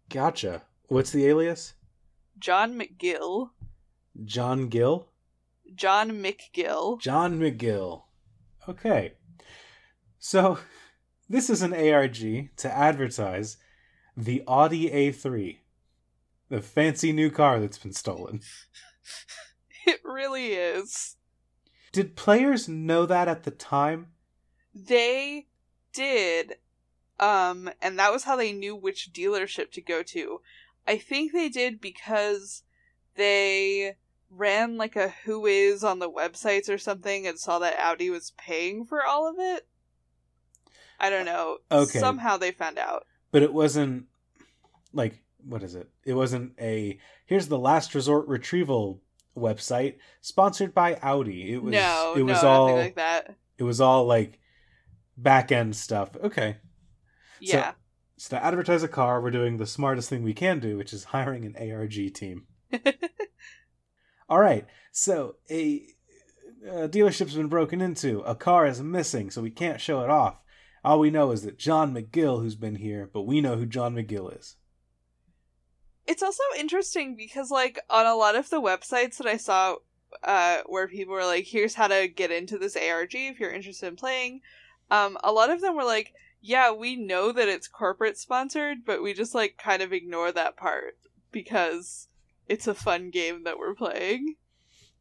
Gotcha. What's the alias? John McGill. John Gill? John McGill. John McGill. Okay. So, this is an ARG to advertise the Audi A3, the fancy new car that's been stolen. It really is. Did players know that at the time? They did, um, and that was how they knew which dealership to go to. I think they did because they ran like a who is on the websites or something and saw that Audi was paying for all of it. I don't know. Uh, okay. Somehow they found out. but it wasn't like what is it? It wasn't a here's the last resort retrieval website sponsored by Audi. It was no, it was no, all like that. it was all like back end stuff. Okay. So- Yeah. So to advertise a car, we're doing the smartest thing we can do, which is hiring an ARG team. All right. So a, a dealership's been broken into. A car is missing, so we can't show it off. All we know is that John McGill, who's been here, but we know who John McGill is. it's also interesting because like on a lot of the websites that I saw uh where people were like here's how to get into this ARG if you're interested in playing um a lot of them were like yeah we know that it's corporate sponsored but we just like kind of ignore that part because it's a fun game that we're playing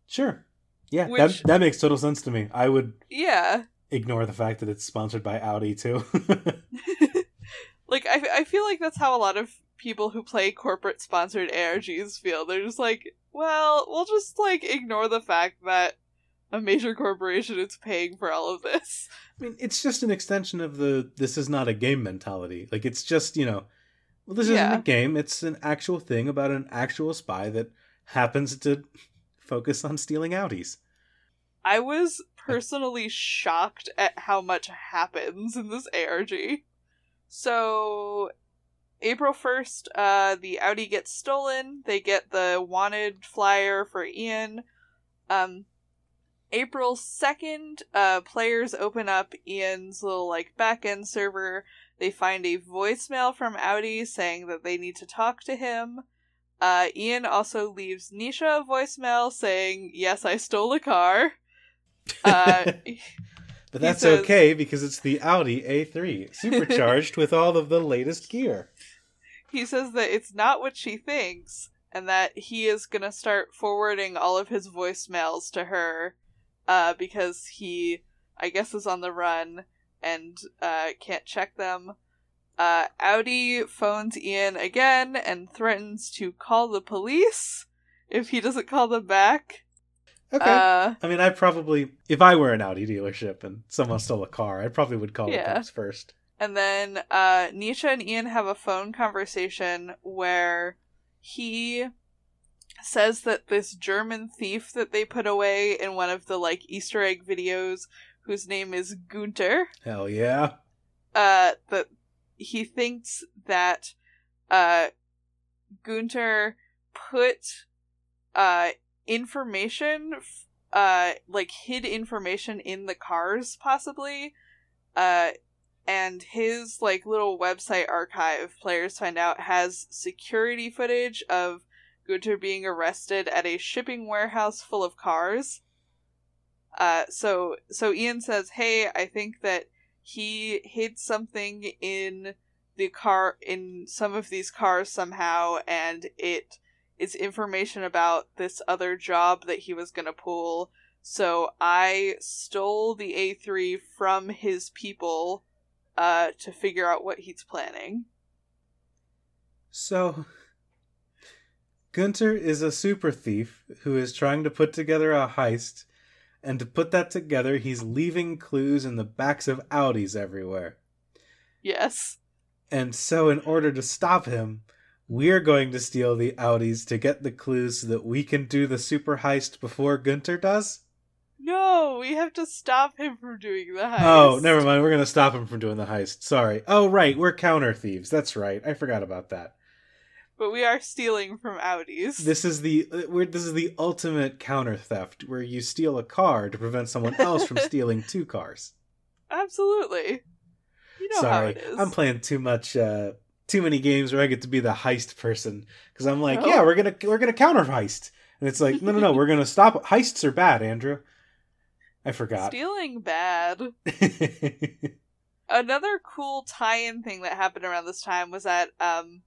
Sure. Yeah, Which- that that makes total sense to me. I would yeah ignore the fact that it's sponsored by Audi too. like I, I feel like that's how a lot of people who play corporate sponsored ARGs feel they're just like well we'll just like ignore the fact that a major corporation is paying for all of this I mean, it's just an extension of the this is not a game mentality. Like it's just, you know, well this Yeah. isn't a game, it's an actual thing about an actual spy that happens to focus on stealing Audis. I was personally shocked at how much happens in this ARG. So, April 1st, uh, the Audi gets stolen. They get the wanted flyer for Ian. Um, April 2nd, uh, players open up Ian's little, like, backend server. They find a voicemail from Audi saying that they need to talk to him. Uh, Ian also leaves Nisha a voicemail saying, Yes, I stole a car. Uh, but that's says- okay because it's the Audi A3, supercharged with all of the latest gear. he says that it's not what she thinks, and that he is gonna start forwarding all of his voicemails to her, uh, because he, I guess, is on the run and uh, can't check them. Uh, Audi phones Ian again and threatens to call the police if he doesn't call them back. Okay. Uh, I mean, I probably, if I were an Audi dealership and someone stole a car, I probably would call Yeah. the cops first. And then uh, Nisha and Ian have a phone conversation where he says that this German thief that they put away in one of the like Easter egg videos, whose name is Gunter, Hell yeah. uh, that he thinks that uh, Gunter put uh, information, uh, like hid information in the cars, possibly. Uh, and his like little website archive, players find out, has security footage of Gunter being arrested at a shipping warehouse full of cars. Uh, so so Ian says, "Hey, I think that he hid something in the car in some of these cars somehow, and it is information about this other job that he was gonna pull. So I stole the A3 from his people uh, to figure out what he's planning. So, Gunter is a super thief who is trying to put together a heist, and to put that together, he's leaving clues in the backs of Audis everywhere. Yes. And so, in order to stop him, we're going to steal the Audis to get the clues so that we can do the super heist before Gunter does? No, we have to stop him from doing the heist. Oh, never mind. We're going to stop him from doing the heist. Sorry. Oh, right. We're counter thieves. That's right. I forgot about that. But we are stealing from Audis. This is the uh, we're, this is the ultimate counter theft where you steal a car to prevent someone else from stealing two cars. Absolutely. You know Sorry. I'm playing too much uh too many games where I get to be the heist person because I'm like, No. yeah, we're going to we're to counter heist. And it's like, no, no, no, we're going to stop heists are bad, Andrew. I forgot. Stealing bad. Another cool tie-in thing that happened around this time was that um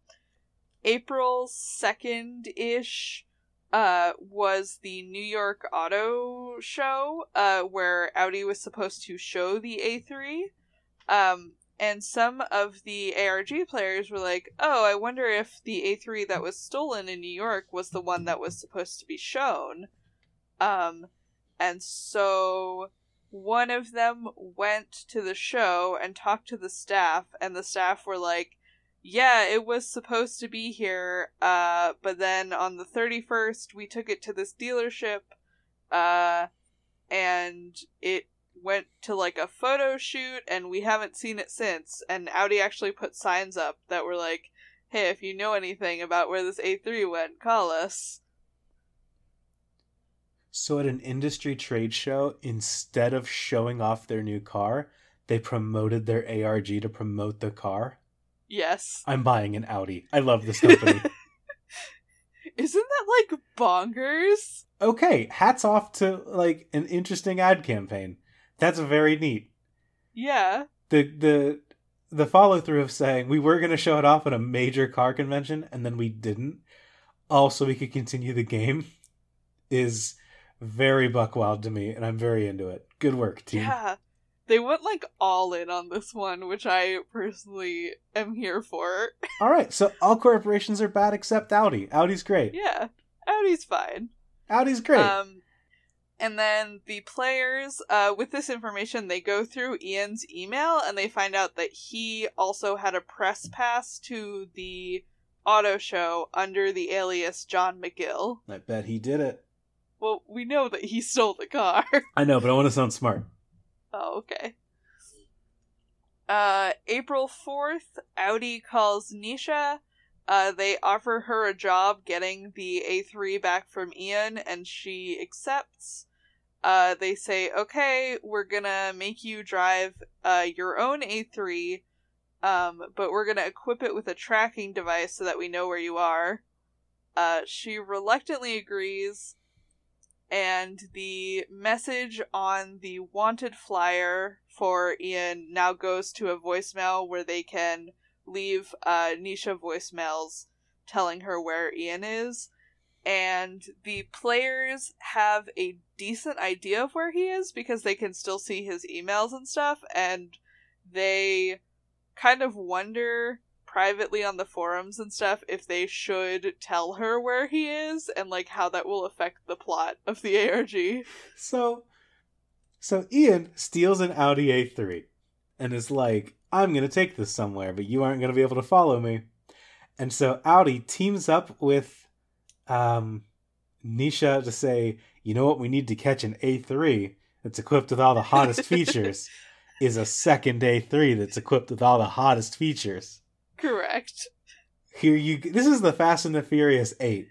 April 2nd ish uh, was the New York Auto Show, uh, where Audi was supposed to show the A3. Um, and some of the ARG players were like, oh, I wonder if the A3 that was stolen in New York was the one that was supposed to be shown. Um, and so one of them went to the show and talked to the staff, and the staff were like, yeah, it was supposed to be here, uh, but then on the 31st, we took it to this dealership, uh, and it went to like a photo shoot, and we haven't seen it since. And Audi actually put signs up that were like, hey, if you know anything about where this A3 went, call us. So at an industry trade show, instead of showing off their new car, they promoted their ARG to promote the car. Yes. I'm buying an Audi. I love this company. Isn't that like bonkers? okay, hats off to like an interesting ad campaign. That's very neat. Yeah. The the the follow through of saying we were going to show it off at a major car convention and then we didn't, also we could continue the game, is very buckwild to me, and I'm very into it. Good work, team. Yeah. They went like all in on this one, which I personally am here for. All right, so all corporations are bad except Audi. Audi's great. yeah. Audi's fine. Audi's great. Um, and then the players, uh, with this information, they go through Ian's email and they find out that he also had a press pass to the auto show under the alias John McGill. I bet he did it. Well, we know that he stole the car. I know, but I want to sound smart. Oh, okay. Uh, April 4th, Audi calls Nisha. Uh, they offer her a job getting the A3 back from Ian, and she accepts. Uh, they say, okay, we're gonna make you drive uh, your own A3, um, but we're gonna equip it with a tracking device so that we know where you are. Uh, she reluctantly agrees, and the message on the wanted flyer for Ian now goes to a voicemail where they can leave uh, Nisha voicemails telling her where Ian is. And the players have a decent idea of where he is because they can still see his emails and stuff, and they kind of wonder privately on the forums and stuff if they should tell her where he is and like how that will affect the plot of the ARG. So, so Ian steals an Audi A3 and is like, "I'm gonna take this somewhere, but you aren't gonna be able to follow me." And so Audi teams up with um, Nisha to say, "You know what? We need to catch an A3 that's equipped with all the hottest features." Is a second A3 that's equipped with all the hottest features. Correct. Here you. This is the Fast and the Furious Eight.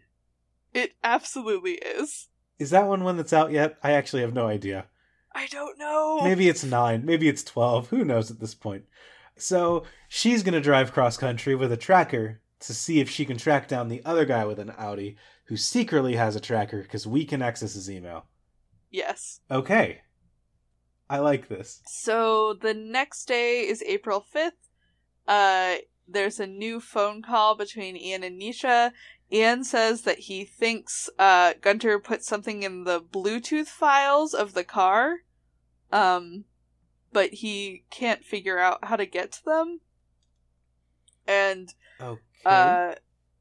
It absolutely is. Is that one one that's out yet? I actually have no idea. I don't know. Maybe it's nine. Maybe it's 12. Who knows at this point? So she's going to drive cross country with a tracker to see if she can track down the other guy with an Audi who secretly has a tracker because we can access his email. Yes. Okay. I like this. So the next day is April 5th. Uh, there's a new phone call between Ian and Nisha. Ian says that he thinks uh, Gunter put something in the Bluetooth files of the car, um, but he can't figure out how to get to them. And Okay. uh,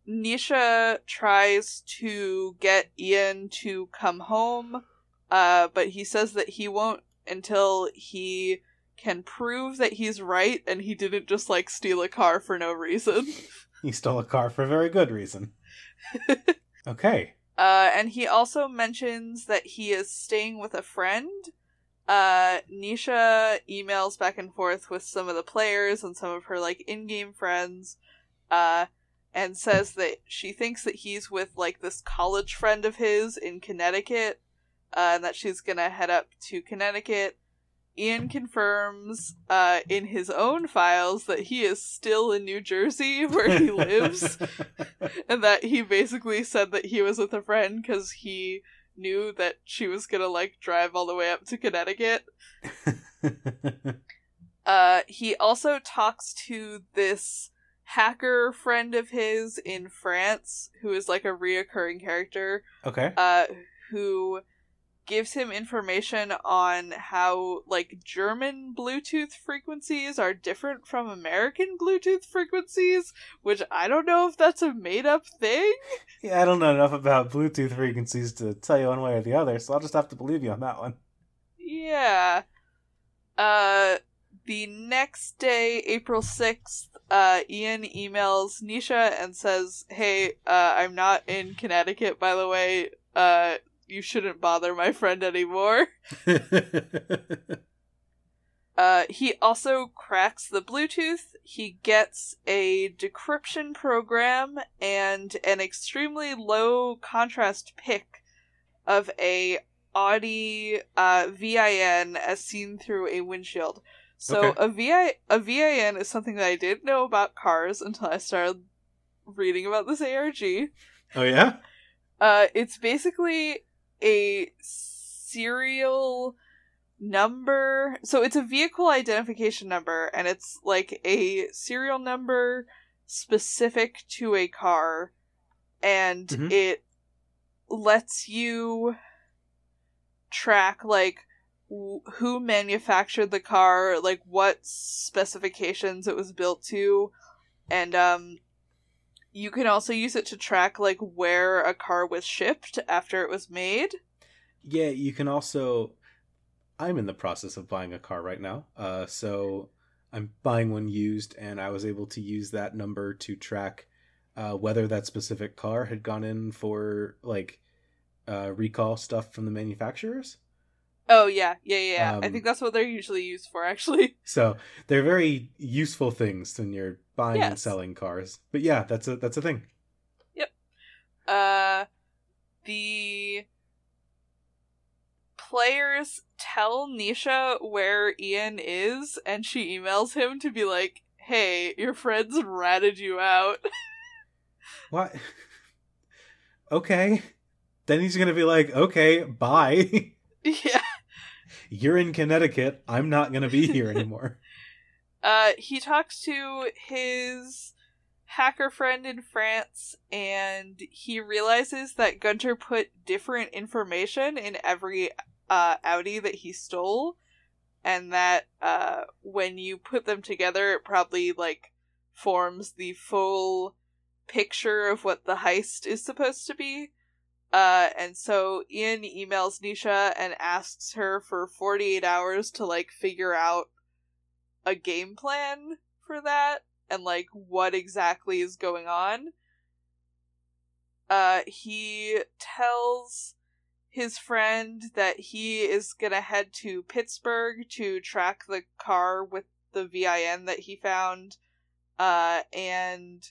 Nisha tries to get Ian to come home, uh, but he says that he won't until he can prove that he's right and he didn't just like steal a car for no reason. he stole a car for a very good reason. okay. Uh, and he also mentions that he is staying with a friend. Uh, Nisha emails back and forth with some of the players and some of her like in-game friends, uh, and says that she thinks that he's with like this college friend of his in Connecticut, uh, and that she's gonna head up to Connecticut. Ian confirms uh, in his own files that he is still in New Jersey where he lives and that he basically said that he was with a friend because he knew that she was gonna like drive all the way up to Connecticut. Uh, he also talks to this hacker friend of his in France who is like a reoccurring character Okay. uh who gives him information on how like German Bluetooth frequencies are different from American Bluetooth frequencies, which I don't know if that's a made up thing. Yeah, I don't know enough about Bluetooth frequencies to tell you one way or the other, so I'll just have to believe you on that one. Yeah. Uh the next day, April 6th, uh Ian emails Nisha and says, "Hey, uh I'm not in Connecticut by the way. Uh you shouldn't bother my friend anymore." Uh, he also cracks the Bluetooth. He gets a decryption program and an extremely low contrast pic of a Audi uh, VIN as seen through a windshield. So Okay. a VI a VIN is something that I didn't know about cars until I started reading about this ARG. oh yeah. Uh, it's basically a serial number. So it's a vehicle identification number, and it's like a serial number specific to a car, and Mhm. it lets you track like who manufactured the car, like what specifications it was built to, and um you can also use it to track like where a car was shipped after it was made. Yeah, you can also. I'm in the process of buying a car right now. Uh, so I'm buying one used, and I was able to use that number to track uh, whether that specific car had gone in for like uh, recall stuff from the manufacturers. Oh yeah, yeah, yeah. yeah. I Um, think that's what they're usually used for actually. So they're very useful things when you're buying and selling cars. But yeah, that's a that's a thing. Yep. Uh the players tell Nisha where Ian is and she emails him to be like, "Hey, your friends ratted you out." What? okay. Then he's gonna be like, okay, bye. yeah. You're in Connecticut. I'm not gonna be here anymore. Uh, he talks to his hacker friend in France, and he realizes that Gunter put different information in every uh, Audi that he stole, and that uh, when you put them together, it probably like forms the full picture of what the heist is supposed to be. Uh, and so Ian emails Nisha and asks her for 48 hours to like figure out a game plan for that and like what exactly is going on. Uh he tells his friend that he is to head to Pittsburgh to track the car with the VIN that he found. Uh and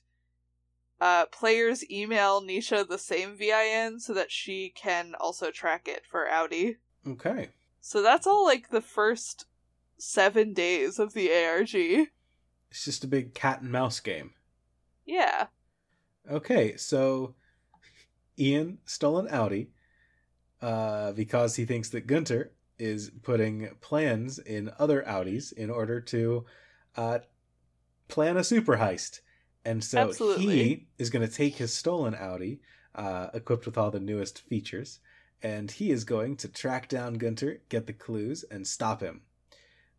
uh players email Nisha the same VIN so that she can also track it for Audi. Okay. So that's all like the first 7 days of the ARG. It's just a big cat and mouse game. Yeah. Okay, so Ian stole an Audi uh, because he thinks that Gunter is putting plans in other Audis in order to uh, plan a super heist. And so Absolutely. he is going to take his stolen Audi, uh, equipped with all the newest features, and he is going to track down Gunter, get the clues, and stop him.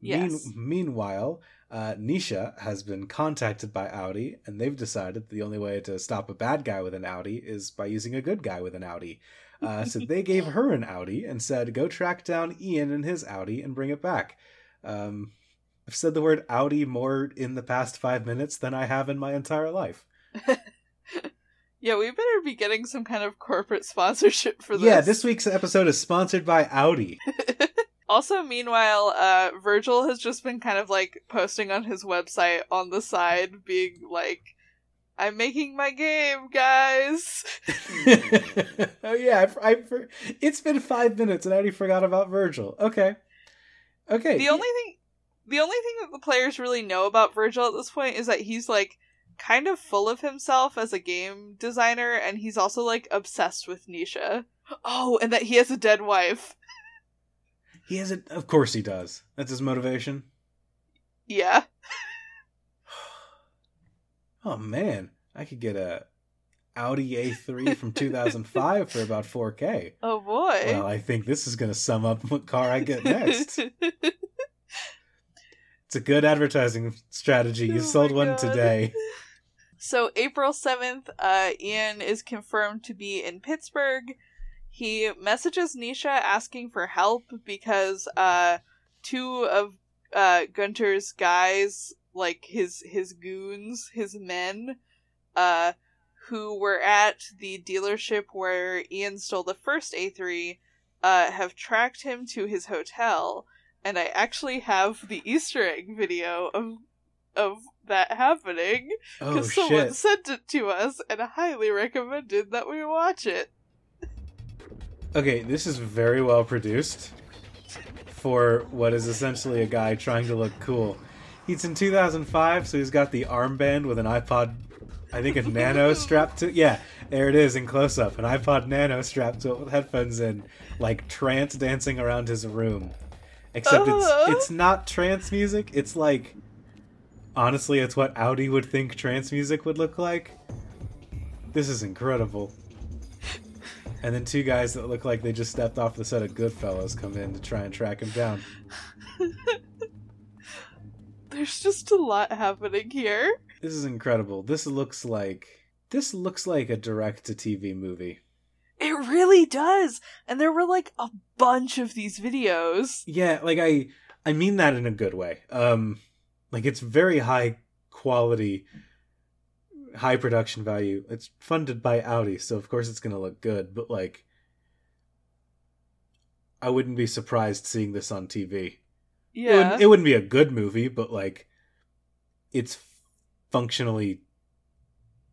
Yes. Mean- meanwhile, uh, Nisha has been contacted by Audi, and they've decided the only way to stop a bad guy with an Audi is by using a good guy with an Audi. Uh, so they gave her an Audi and said, "Go track down Ian and his Audi and bring it back." Um, I've said the word Audi more in the past five minutes than I have in my entire life. Yeah, we better be getting some kind of corporate sponsorship for this. Yeah, this week's episode is sponsored by Audi. also, meanwhile, uh, Virgil has just been kind of like posting on his website on the side, being like, "I'm making my game, guys." oh yeah, I, I, it's been five minutes and I already forgot about Virgil. Okay, okay. the only thing, the only thing that the players really know about Virgil at this point is that he's like kind of full of himself as a game designer, and he's also like obsessed with Nisha. Oh, and that he has a dead wife. he has it. Of course he does. That's his motivation. Yeah. Oh man, I could get a Audi A3 from 2005 for about 4K. Oh boy. Well, I think this is going to sum up what car I get next. it's a good advertising strategy. You Oh sold one God. today. So April 7th, uh, Ian is confirmed to be in Pittsburgh. He messages Nisha asking for help because uh, two of uh, Gunter's guys, like his his goons, his men, uh, who were at the dealership where Ian stole the first A3, uh, have tracked him to his hotel. And I actually have the Easter egg video of of that happening Oh because someone shit. sent it to us and highly recommended that we watch it. Okay, this is very well produced for what is essentially a guy trying to look cool. He's in 2005, so he's got the armband with an iPod, I think a Nano strapped to. Yeah, there it is in close up. An iPod Nano strapped to it with headphones in, like trance dancing around his room. Except it's oh. it's not trance music. It's like honestly, it's what Audi would think trance music would look like. This is incredible. And then two guys that look like they just stepped off the set of Goodfellas come in to try and track him down. There's just a lot happening here. This is incredible. This looks like this looks like a direct to TV movie. It really does. And there were like a bunch of these videos. Yeah, like I I mean that in a good way. Um like it's very high quality high production value. It's funded by Audi, so of course it's going to look good, but like I wouldn't be surprised seeing this on TV. It, Yeah. wouldn't, it wouldn't be a good movie, but like it's functionally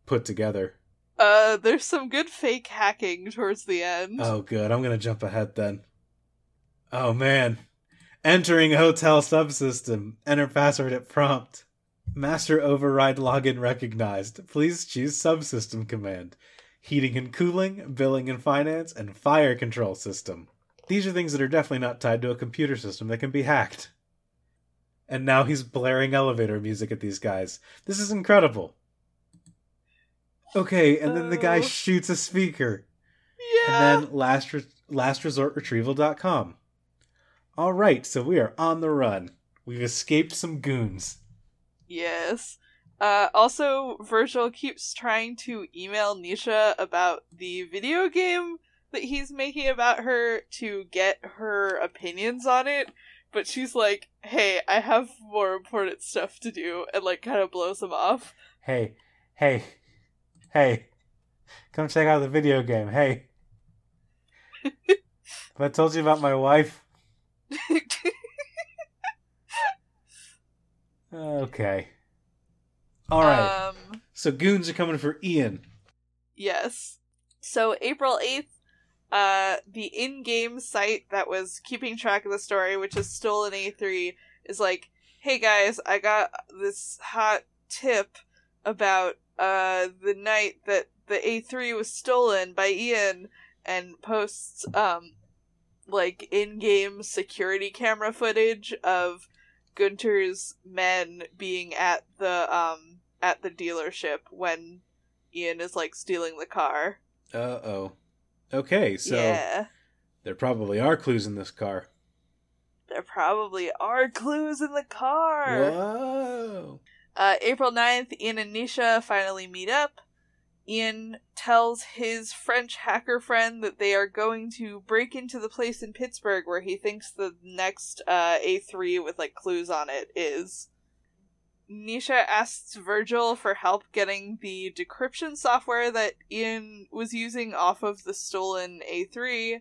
put together. Uh, there's some good fake hacking towards the end. Oh, good. I'm gonna jump ahead then. Oh man, entering hotel subsystem. Enter password at prompt. Master override login recognized. Please choose subsystem command. Heating and cooling, billing and finance, and fire control system. These are things that are definitely not tied to a computer system that can be hacked. And now he's blaring elevator music at these guys. This is incredible. Okay, and then the guy Oh. shoots a speaker yeah. and then last re- lastresortretrieval.com. All right, so we are on the run. We've escaped some goons. Yes. Uh, also, Virgil keeps trying to email Nisha about the video game that he's making about her to get her opinions on it, but she's like, hey, I have more important stuff to do, and like kind of blows him off. Hey, hey, hey, come check out the video game. Hey, have I told you about my wife? Okay. All right. Um, so goons are coming for Ian. Yes. So April 8th, uh, the in-game site that was keeping track of the story, which is Stolen A3, is like, hey guys, I got this hot tip about, uh, the night that the A3 was stolen by Ian, and posts, um, like, in-game security camera footage of Gunter's men being at the, um, at the dealership when Ian is like stealing the car. Uh oh. Okay, so yeah. there probably are clues in this car. There probably are clues in the car. Whoa. Uh, April 9th, Ian and Nisha finally meet up. Ian tells his French hacker friend that they are going to break into the place in Pittsburgh where he thinks the next uh, A3 with like clues on it is. Nisha asks Virgil for help getting the decryption software that Ian was using off of the stolen A3,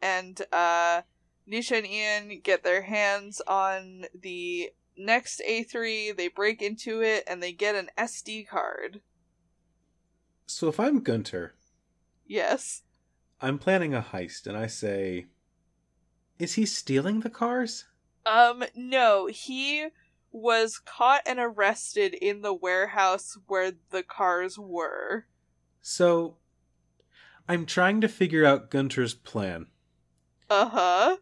and uh, Nisha and Ian get their hands on the next A3, they break into it, and they get an SD card. So if I'm Gunter, Yes. I'm planning a heist, and I say, is he stealing the cars? Um, no, he was caught and arrested in the warehouse where the cars were. So, I'm trying to figure out Gunter's plan. Uh huh.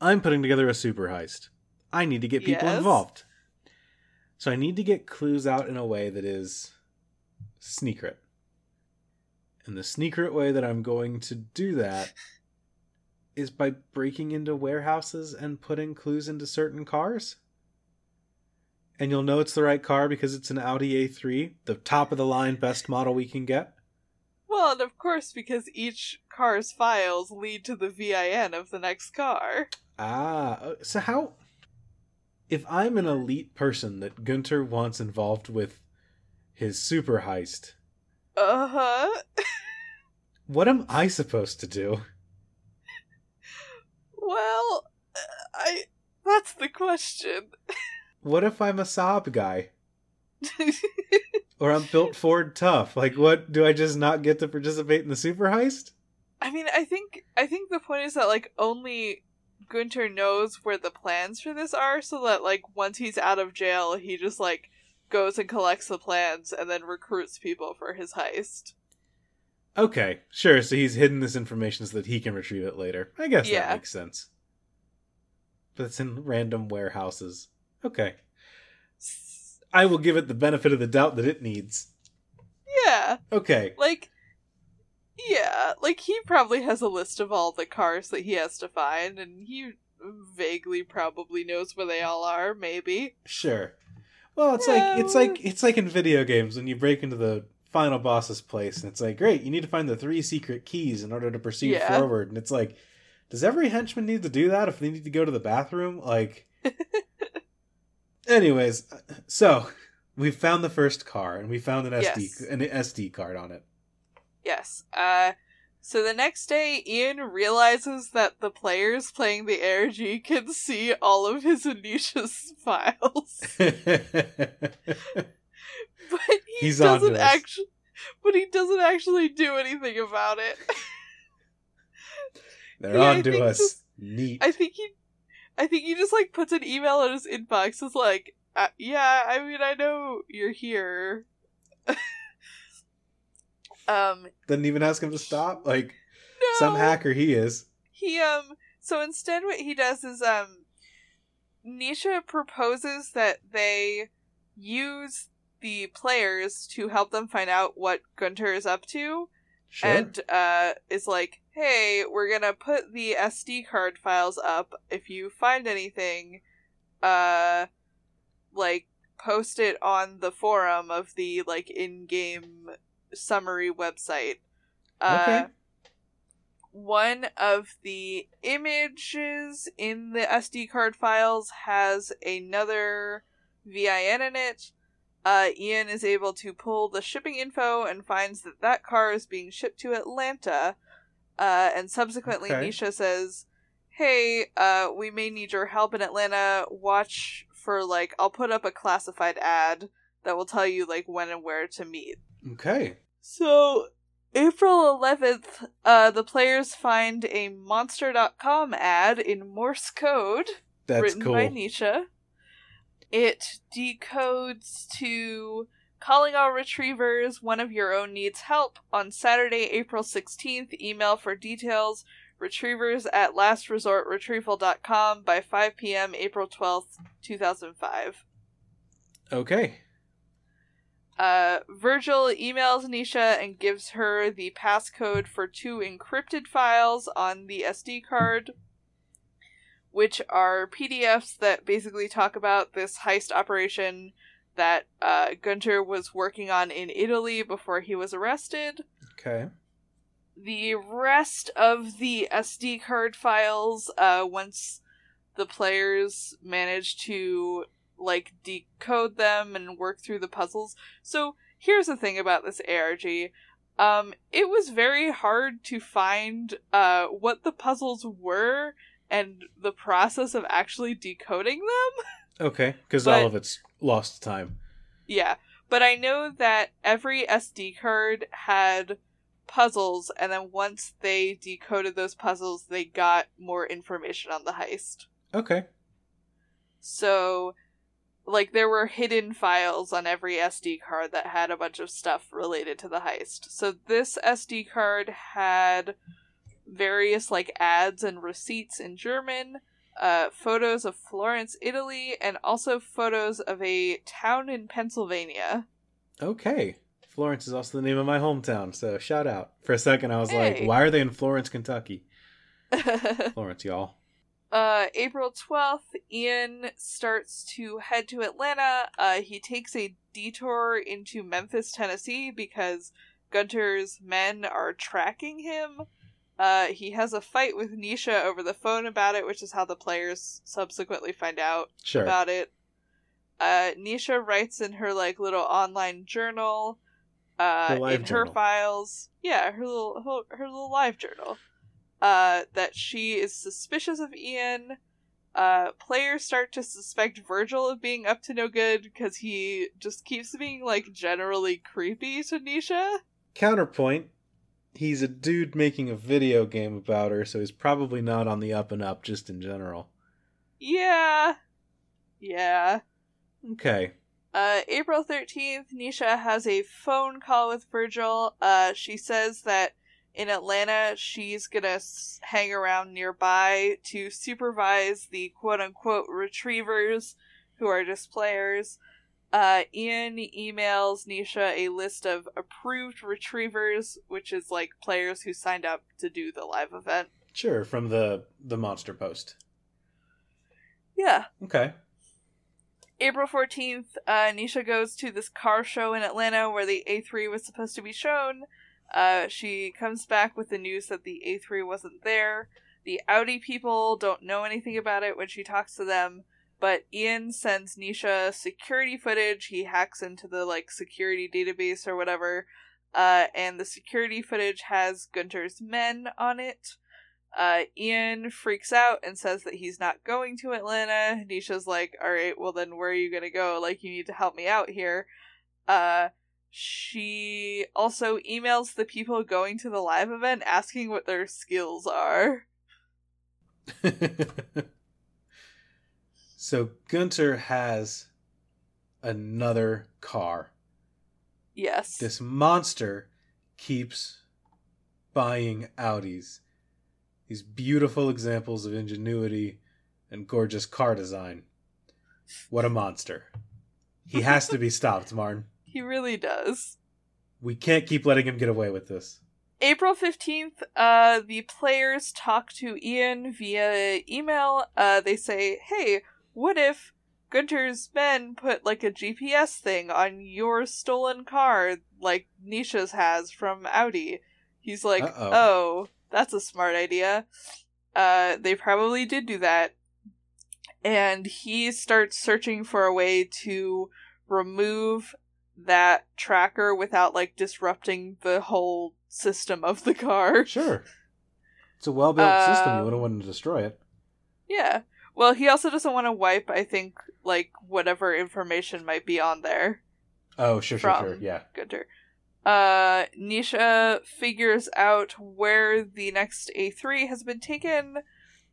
I'm putting together a super heist. I need to get people Yes. involved. So I need to get clues out in a way that is sneaker. And the sneaker way that I'm going to do that is by breaking into warehouses and putting clues into certain cars. And you'll know it's the right car because it's an Audi A3, the top of the line best model we can get. Well, and of course, because each car's files lead to the VIN of the next car. Ah, uh, so how if I'm an elite person that Gunter wants involved with his super heist, Uh huh. what am I supposed to do? Well, I. That's the question. What if I'm a Saab guy? Or I'm built Ford tough? Like, what? Do I just not get to participate in the super heist? I mean, I think I think the point is that like only Gunter knows where the plans for this are, so that like once he's out of jail, he just like goes and collects the plans and then recruits people for his heist. Okay, sure. So he's hidden this information so that he can retrieve it later. I guess Yeah. that makes sense. But it's in random warehouses. Okay. I will give it the benefit of the doubt that it needs. Yeah, Okay. like yeah, like he probably has a list of all the cars that he has to find, and he vaguely probably knows where they all are. Maybe. Sure. Well, it's like it's like it's like in video games when you break into the final boss's place and it's like, great, you need to find the three secret keys in order to proceed Yeah. forward. And it's like, does every henchman need to do that if they need to go to the bathroom? Like Anyways, uh, so we found the first car and we found an SD Yes. an SD card on it. Yes. Uh so the next day Ian realizes that the players playing the ARG can see all of his Anisha's files. But he He's doesn't actually but he doesn't actually do anything about it. They're Yeah, on to us. just- Neat. I think he I think he just like puts an email in his inbox it's like uh, yeah, I mean I know you're here. Um Didn't even ask him to stop. Like no. some hacker he is. he um so instead what he does is um nisha proposes that they use the players to help them find out what gunter is up to Sure. and uh is like hey we're gonna put the sd card files up if you find anything uh like post it on the forum of the like in-game summary website uh Okay. one of the images in the SD card files has another VIN in it. Uh, Ian is able to pull the shipping info and finds that that car is being shipped to Atlanta. Uh, and subsequently, Okay. Nisha says, "Hey, uh, we may need your help in Atlanta. Watch for like I'll put up a classified ad that will tell you like when and where to meet." Okay. So, April 11th, uh, the players find a Monster.com ad in Morse code That's written cool. by Nisha. It decodes to calling all retrievers, one of your own needs help. On Saturday, April 16th, email for details retrievers at lastresortretrieval.com by 5 p.m., April 12th, 2005. Okay. Uh, Virgil emails Nisha and gives her the passcode for two encrypted files on the SD card, which are PDFs that basically talk about this heist operation that uh, Gunter was working on in Italy before he was arrested. Okay. The rest of the SD card files, uh, once the players manage to like decode them and work through the puzzles. So here's the thing about this ARG. Um, it was very hard to find uh what the puzzles were and the process of actually decoding them. Okay. Because all of it's lost time. Yeah, but I know that every SD card had puzzles, and then once they decoded those puzzles, they got more information on the heist. Okay. So, like, there were hidden files on every SD card that had a bunch of stuff related to the heist. So, this SD card had various, like, ads and receipts in German. uh, photos of Florence, Italy, and also photos of a town in Pennsylvania. Okay. Florence is also the name of my hometown, so shout out. For a second, I was like, why are they in Florence, Kentucky? Florence, y'all. Uh, April 12th, Ian starts to head to Atlanta. Uh, he takes a detour into Memphis, Tennessee because Gunter's men are tracking him. Uh, he has a fight with Nisha over the phone about it, which is how the players subsequently find out Sure. about it. Uh, Nisha writes in her like little online journal, uh, Her in journal. her files, yeah, her little her, her little live journal, uh, that she is suspicious of Ian. Uh, players start to suspect Virgil of being up to no good because he just keeps being like generally creepy to Nisha. Counterpoint, he's a dude making a video game about her, so he's probably not on the up and up just in general. Yeah, yeah. Okay. Uh, April 13th, Nisha has a phone call with Virgil. Uh, she says that in Atlanta, she's gonna hang around nearby to supervise the quote unquote retrievers who are just players. Uh, Ian emails Nisha a list of approved retrievers, which is like players who signed up to do the live event. Sure, from the the monster post. Yeah. Okay. April 14th, uh, Nisha goes to this car show in Atlanta where the A3 was supposed to be shown. Uh, she comes back with the news that the A3 wasn't there. The Audi people don't know anything about it when she talks to them, but Ian sends Nisha security footage. He hacks into the like security database or whatever, uh, and the security footage has Gunter's men on it. Uh, Ian freaks out and says that he's not going to Atlanta. Nisha's like, all right, well then where are you gonna go? Like, you need to help me out here. Uh, she also emails the people going to the live event asking what their skills are. so Gunter has another car. Yes. This monster keeps buying Audis. These beautiful examples of ingenuity and gorgeous car design. What a monster. He has to be stopped, Martin. He really does. We can't keep letting him get away with this. April 15th, uh, the players talk to Ian via email. Uh, they say, hey, what if Gunter's men put like a GPS thing on your stolen car, like Nisha's has from Audi? He's like, Uh-oh. oh, that's a smart idea. Uh, they probably did do that. And he starts searching for a way to remove that tracker without like disrupting the whole system of the car. Sure. It's a well built system. You Um, wouldn't want to destroy it. Yeah. Well, he also doesn't want to wipe, I think, like whatever information might be on there. Oh, sure, sure, sure. Yeah. Gunter. Uh, Nisha figures out where the next A3 has been taken,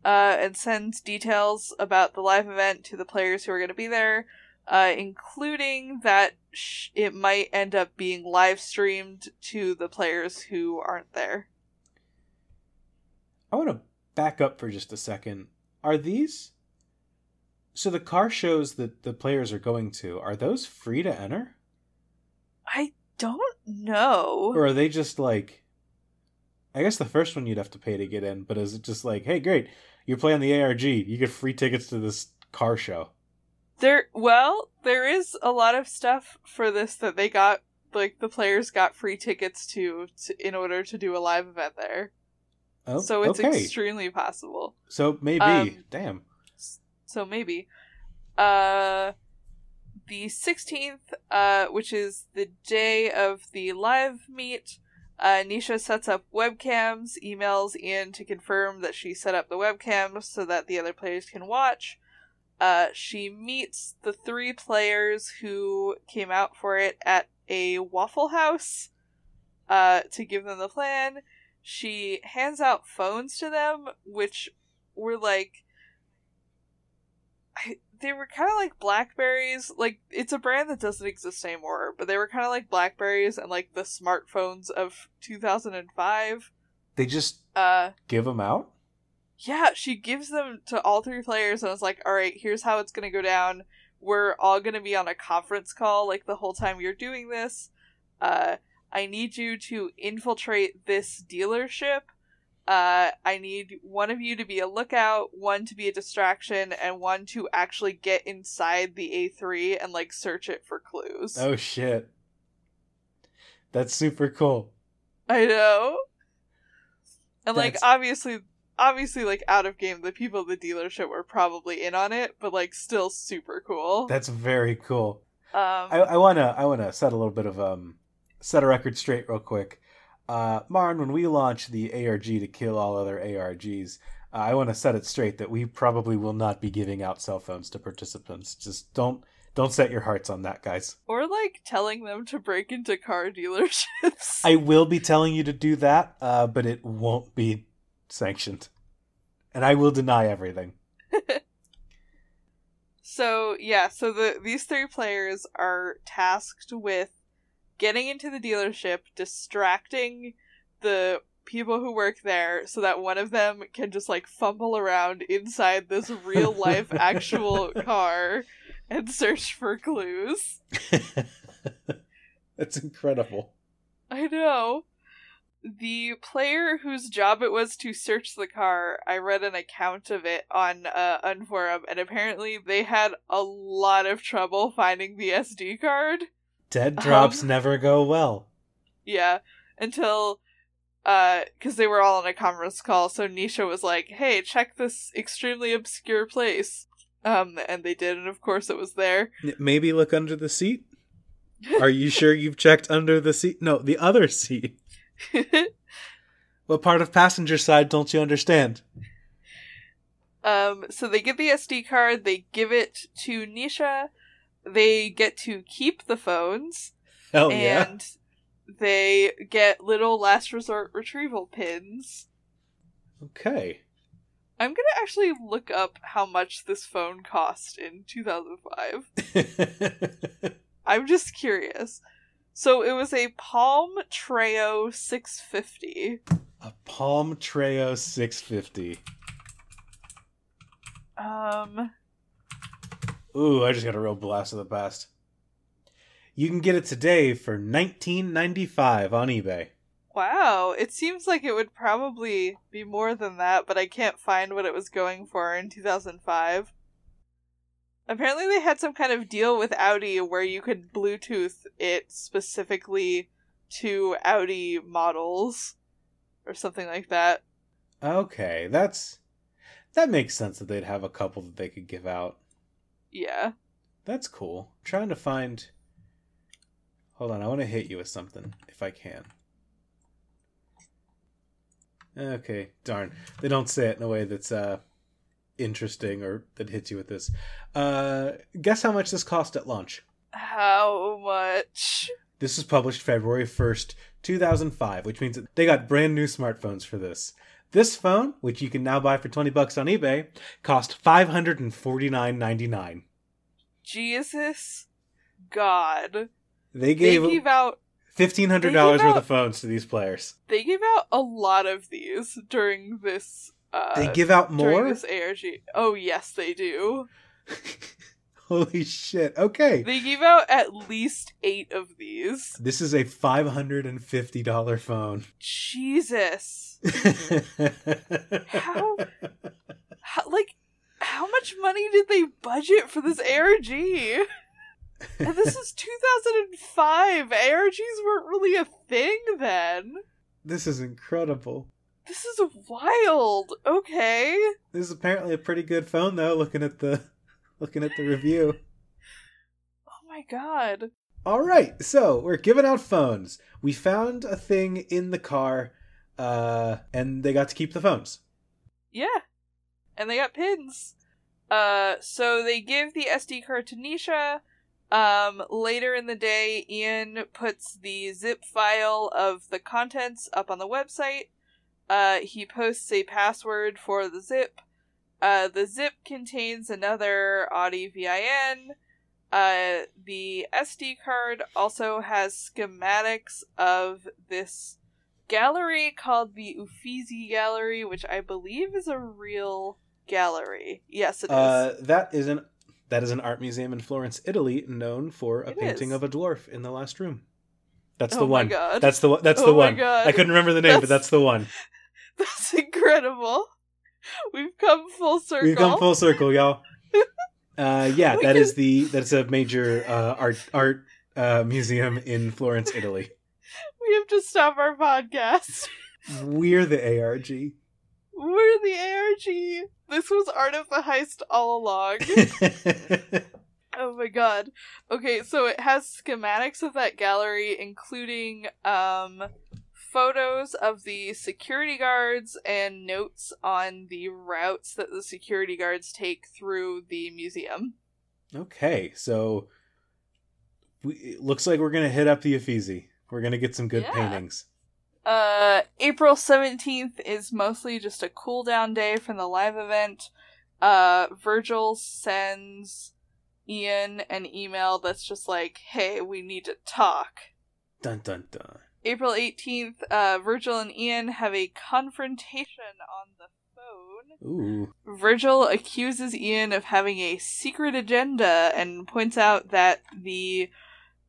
uh, and sends details about the live event to the players who are going to be there, uh, including that sh- it might end up being live streamed to the players who aren't there. I want to back up for just a second. Are these. So the car shows that the players are going to, are those free to enter? I don't know. Or are they just like. I guess the first one you'd have to pay to get in, but is it just like, hey, great, you're playing the ARG, you get free tickets to this car show? There, well, there is a lot of stuff for this that they got, like the players got free tickets to, to in order to do a live event there. Oh, so it's okay. extremely possible. so maybe. Um, Damn. So maybe, uh, the sixteenth, uh, which is the day of the live meet. Uh, Nisha sets up webcams, emails Ian to confirm that she set up the webcams so that the other players can watch. Uh, she meets the three players who came out for it at a Waffle House uh, to give them the plan. She hands out phones to them, which were like. I, they were kind of like Blackberries. Like, it's a brand that doesn't exist anymore, but they were kind of like Blackberries and like the smartphones of 2005. They just Uh, give them out? Yeah, she gives them to all three players and was like, all right, here's how it's going to go down. We're all going to be on a conference call like the whole time you're doing this. Uh, I need you to infiltrate this dealership. Uh, I need one of you to be a lookout, one to be a distraction, and one to actually get inside the A3 and like search it for clues. Oh shit. That's super cool. I know. And like obviously obviously like out of game the people at the dealership were probably in on it, but like still super cool. That's very cool. um I, I wanna I wanna set a little bit of um set a record straight real quick. Uh Marn, when we launch the ARG to kill all other ARGs, uh, I want to set it straight that we probably will not be giving out cell phones to participants. Just don't don't set your hearts on that, guys. or like telling them to break into car dealerships. I will be telling you to do that, uh, but it won't be sanctioned. And I will deny everything. So yeah, so the these three players are tasked with getting into the dealership, distracting the people who work there so that one of them can just like fumble around inside this real life actual car and search for clues. That's incredible. I know. The player whose job it was to search the car, I read an account of it on uh, Unforum, and apparently they had a lot of trouble finding the SD card. Dead drops Um, never go well. Yeah, until uh cuz they were all on a conference call, so Nisha was like, "Hey, check this extremely obscure place." Um and they did and of course it was there. Maybe look under the seat? Are you sure you've checked under the seat? No, the other seat. What part of passenger side don't you understand? um so they get the SD card, they give it to Nisha. They get to keep the phones Hell yeah. and they get little last resort retrieval pins. Okay. I'm going to actually look up how much this phone cost in 2005. I'm just curious. So it was a Palm Treo 650. A Palm Treo 650. Um, Ooh, I just got a real blast of the past. You can get it today for $19.95 on eBay. wow. It seems like it would probably be more than that, but I can't find what it was going for in 2005. Apparently, they had some kind of deal with Audi where you could Bluetooth it specifically to Audi models or something like that. Okay, that's that makes sense that they'd have a couple that they could give out. Yeah. That's cool. trying to find Hold on, I want to hit you with something if I can. Okay, darn. They don't say it in a way that's uh interesting or that hits you with this. Uh guess how much this cost at launch? How much? This was published February 1st, 2005, which means that they got brand new smartphones for this. This phone, which you can now buy for 20 bucks on eBay, cost $549.99. Jesus God. They gave they gave out $1,500 worth out- of phones to these players. they gave out a lot of these during this uh They give out more? this ARG. Oh yes, they do. Holy shit. Okay. They give out at least 8 of these. This is a $550 phone. Jesus. How- How, like how much money did they budget for this ARG? And this is 2005. ARGs weren't really a thing then. This is incredible. This is wild. Okay. This is apparently a pretty good phone though looking at the looking at the review. Oh my god. All right, so we're giving out phones. We found a thing in the car, uh, and they got to keep the phones. Yeah. And they got pins. Uh so they give the SD card to Nisha. Um later in the day Ian puts the zip file of the contents up on the website. Uh he posts a password for the zip. Uh the zip contains another Audi VIN. Uh the SD card also has schematics of this gallery called the Uffizi Gallery, which I believe is a real gallery. Yes, it is. Uh, that is an that is an art museum in Florence, Italy, known for a It painting is. of a dwarf in the last room. That's Oh the one. God. That's the one. That's Oh the one. God. I couldn't remember the name, but That's- that's the one. That's incredible. We've come full circle. We've come full circle, y'all. Uh, yeah, We that can- is the that's a major uh, art art uh, museum in Florence, Italy. We have to stop our podcast. We're the ARG. We're the ARG. This was Art of the Heist all along. Oh my god. Okay, so it has schematics of that gallery, including um photos of the security guards and notes on the routes that the security guards take through the museum. okay, so we, it looks like we're gonna hit up the Uffizi. We're gonna get some good Yeah. paintings. Uh April 17th is mostly just a cool down day from the live event. Uh Virgil sends Ian an email that's just like, "Hey, we need to talk." Dun dun dun. April 18th, uh, Virgil and Ian have a confrontation on the phone. Ooh. Virgil accuses Ian of having a secret agenda and points out that the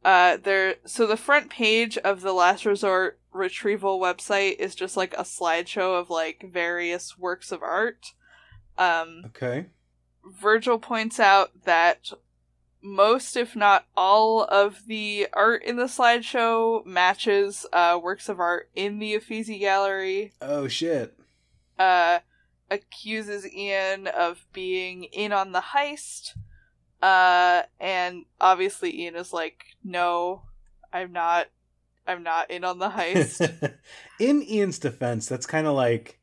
uh there so the front page of the last resort retrieval website is just like a slideshow of like various works of art. Um Okay. Virgil points out that most, if not all, of the art in the slideshow matches uh, works of art in the Uffizi Gallery. Oh shit. Uh, accuses Ian of being in on the heist. Uh, and obviously Ian is like, "No, I'm not. I'm not in on the heist." in Ian's defense, that's kind of like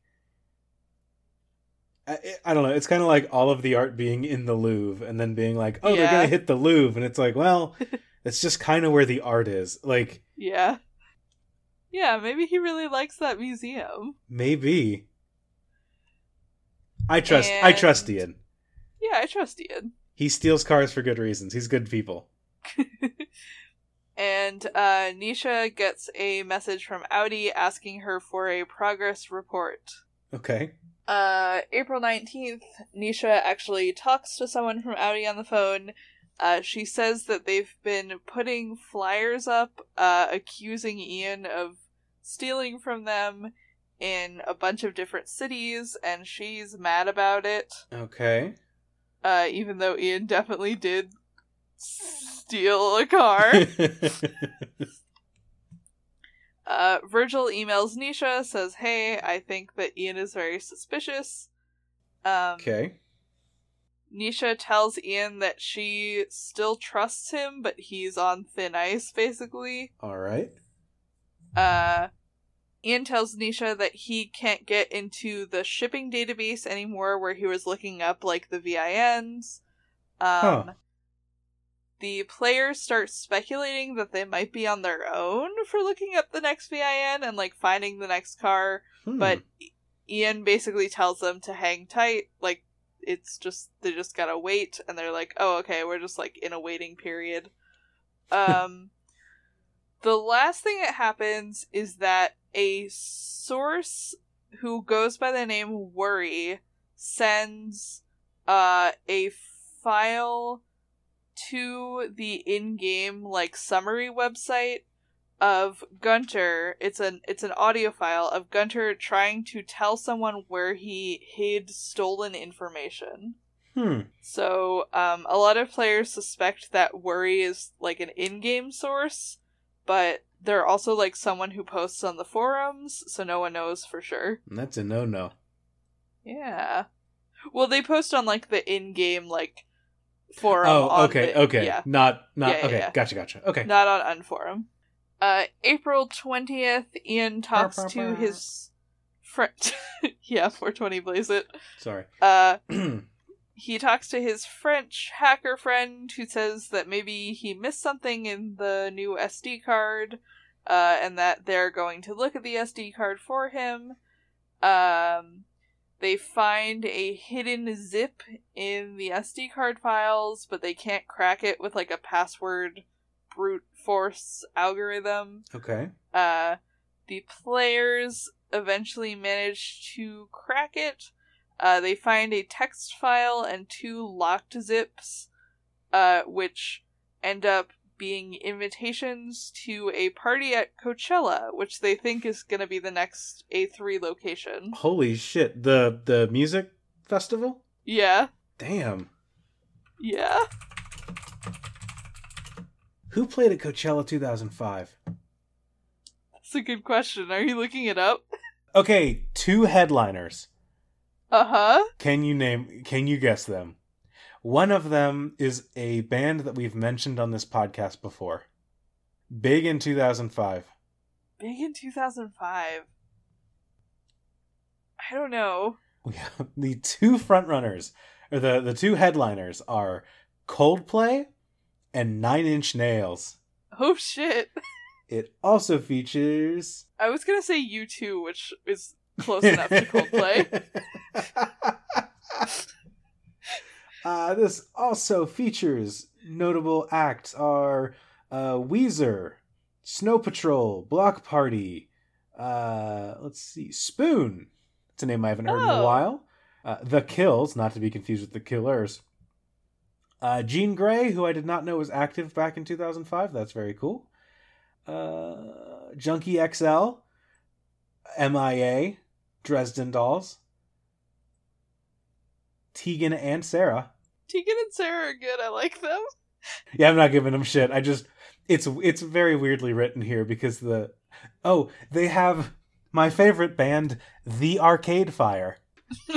I, I don't know. It's kind of like all of the art being in the Louvre and then being like, "Oh, they're gonna hit the Louvre," and it's like, well, it's just kind of where the art is. Like yeah, yeah. Maybe he really likes that museum. maybe. I trust. I trust And- Ian. Yeah, I trust Ian. He steals cars for good reasons. He's good people. and uh, Nisha gets a message from Audi asking her for a progress report. Okay. Uh, April 19th, Nisha actually talks to someone from Audi on the phone. Uh, she says that they've been putting flyers up uh, accusing Ian of stealing from them in a bunch of different cities, and she's mad about it, Okay. uh, even though Ian definitely did steal a car. Uh, Virgil emails Nisha, says, "Hey, I think that Ian is very suspicious." Um, okay. Nisha tells Ian that she still trusts him, but he's on thin ice, basically. All right. Uh, Ian tells Nisha that he can't get into the shipping database anymore, where he was looking up like the VINs. Um, Huh. The players start speculating that they might be on their own for looking up the next VIN and like finding the next car, Hmm. but Ian basically tells them to hang tight. Like it's just they just gotta wait, and they're like, "Oh, okay, we're just like in a waiting period." Um, the last thing that happens is that a source who goes by the name Worry sends uh a file to the in-game like summary website of Gunter. It's an it's an audio file of Gunter trying to tell someone where he hid stolen information. hmm. So, um, a lot of players suspect that Worry is like an in-game source, but they're also like someone who posts on the forums, so no one knows for sure. That's a no-no. Yeah. Well, they post on like the in-game like forum. Oh, on okay, the- okay. Yeah, Not, not. Yeah, yeah, okay, yeah. gotcha, gotcha. Okay. not on Unforum. Uh, April twentieth, Ian talks Brr, to brr, brr. his friend. yeah, 420 blaze it. Sorry. Uh, he talks to his French hacker friend who says that maybe he missed something in the new SD card, uh, and that they're going to look at the SD card for him. Um, they find a hidden zip in the SD card files, but they can't crack it with like a password brute force algorithm. Okay. Uh, the players eventually manage to crack it. Uh, they find a text file and two locked zips, uh, which end up being invitations to a party at Coachella, which they think is going to be the next A3 location. Holy shit! The the music festival. Yeah, Damn. yeah. Who played at Coachella 2005? That's a good question. Are you looking it up? Okay, two headliners. Uh huh. Can you name? Can you guess them? One of them is a band that we've mentioned on this podcast before. Big in 2005. Big in 2005. I don't know. Have the two frontrunners, or the the two headliners are Coldplay and Nine Inch Nails. Oh shit. It also features I was gonna say U2, which is close enough to Coldplay. uh, this also features notable acts are uh, Weezer, Snow Patrol, Bloc Party. Uh, let's see, Spoon. It's a name I haven't heard in a Oh. while. Uh, the Kills, not to be confused with the Killers. Uh, Jean Grae, who I did not know was active back in 2005. That's very cool. Uh, Junkie XL, MIA, Dresden Dolls, Tegan and Sara. Tegan and Sara are good. I like them. Yeah, I'm not giving them shit. I just it's it's very weirdly written here because the oh they have my favorite band, The Arcade Fire.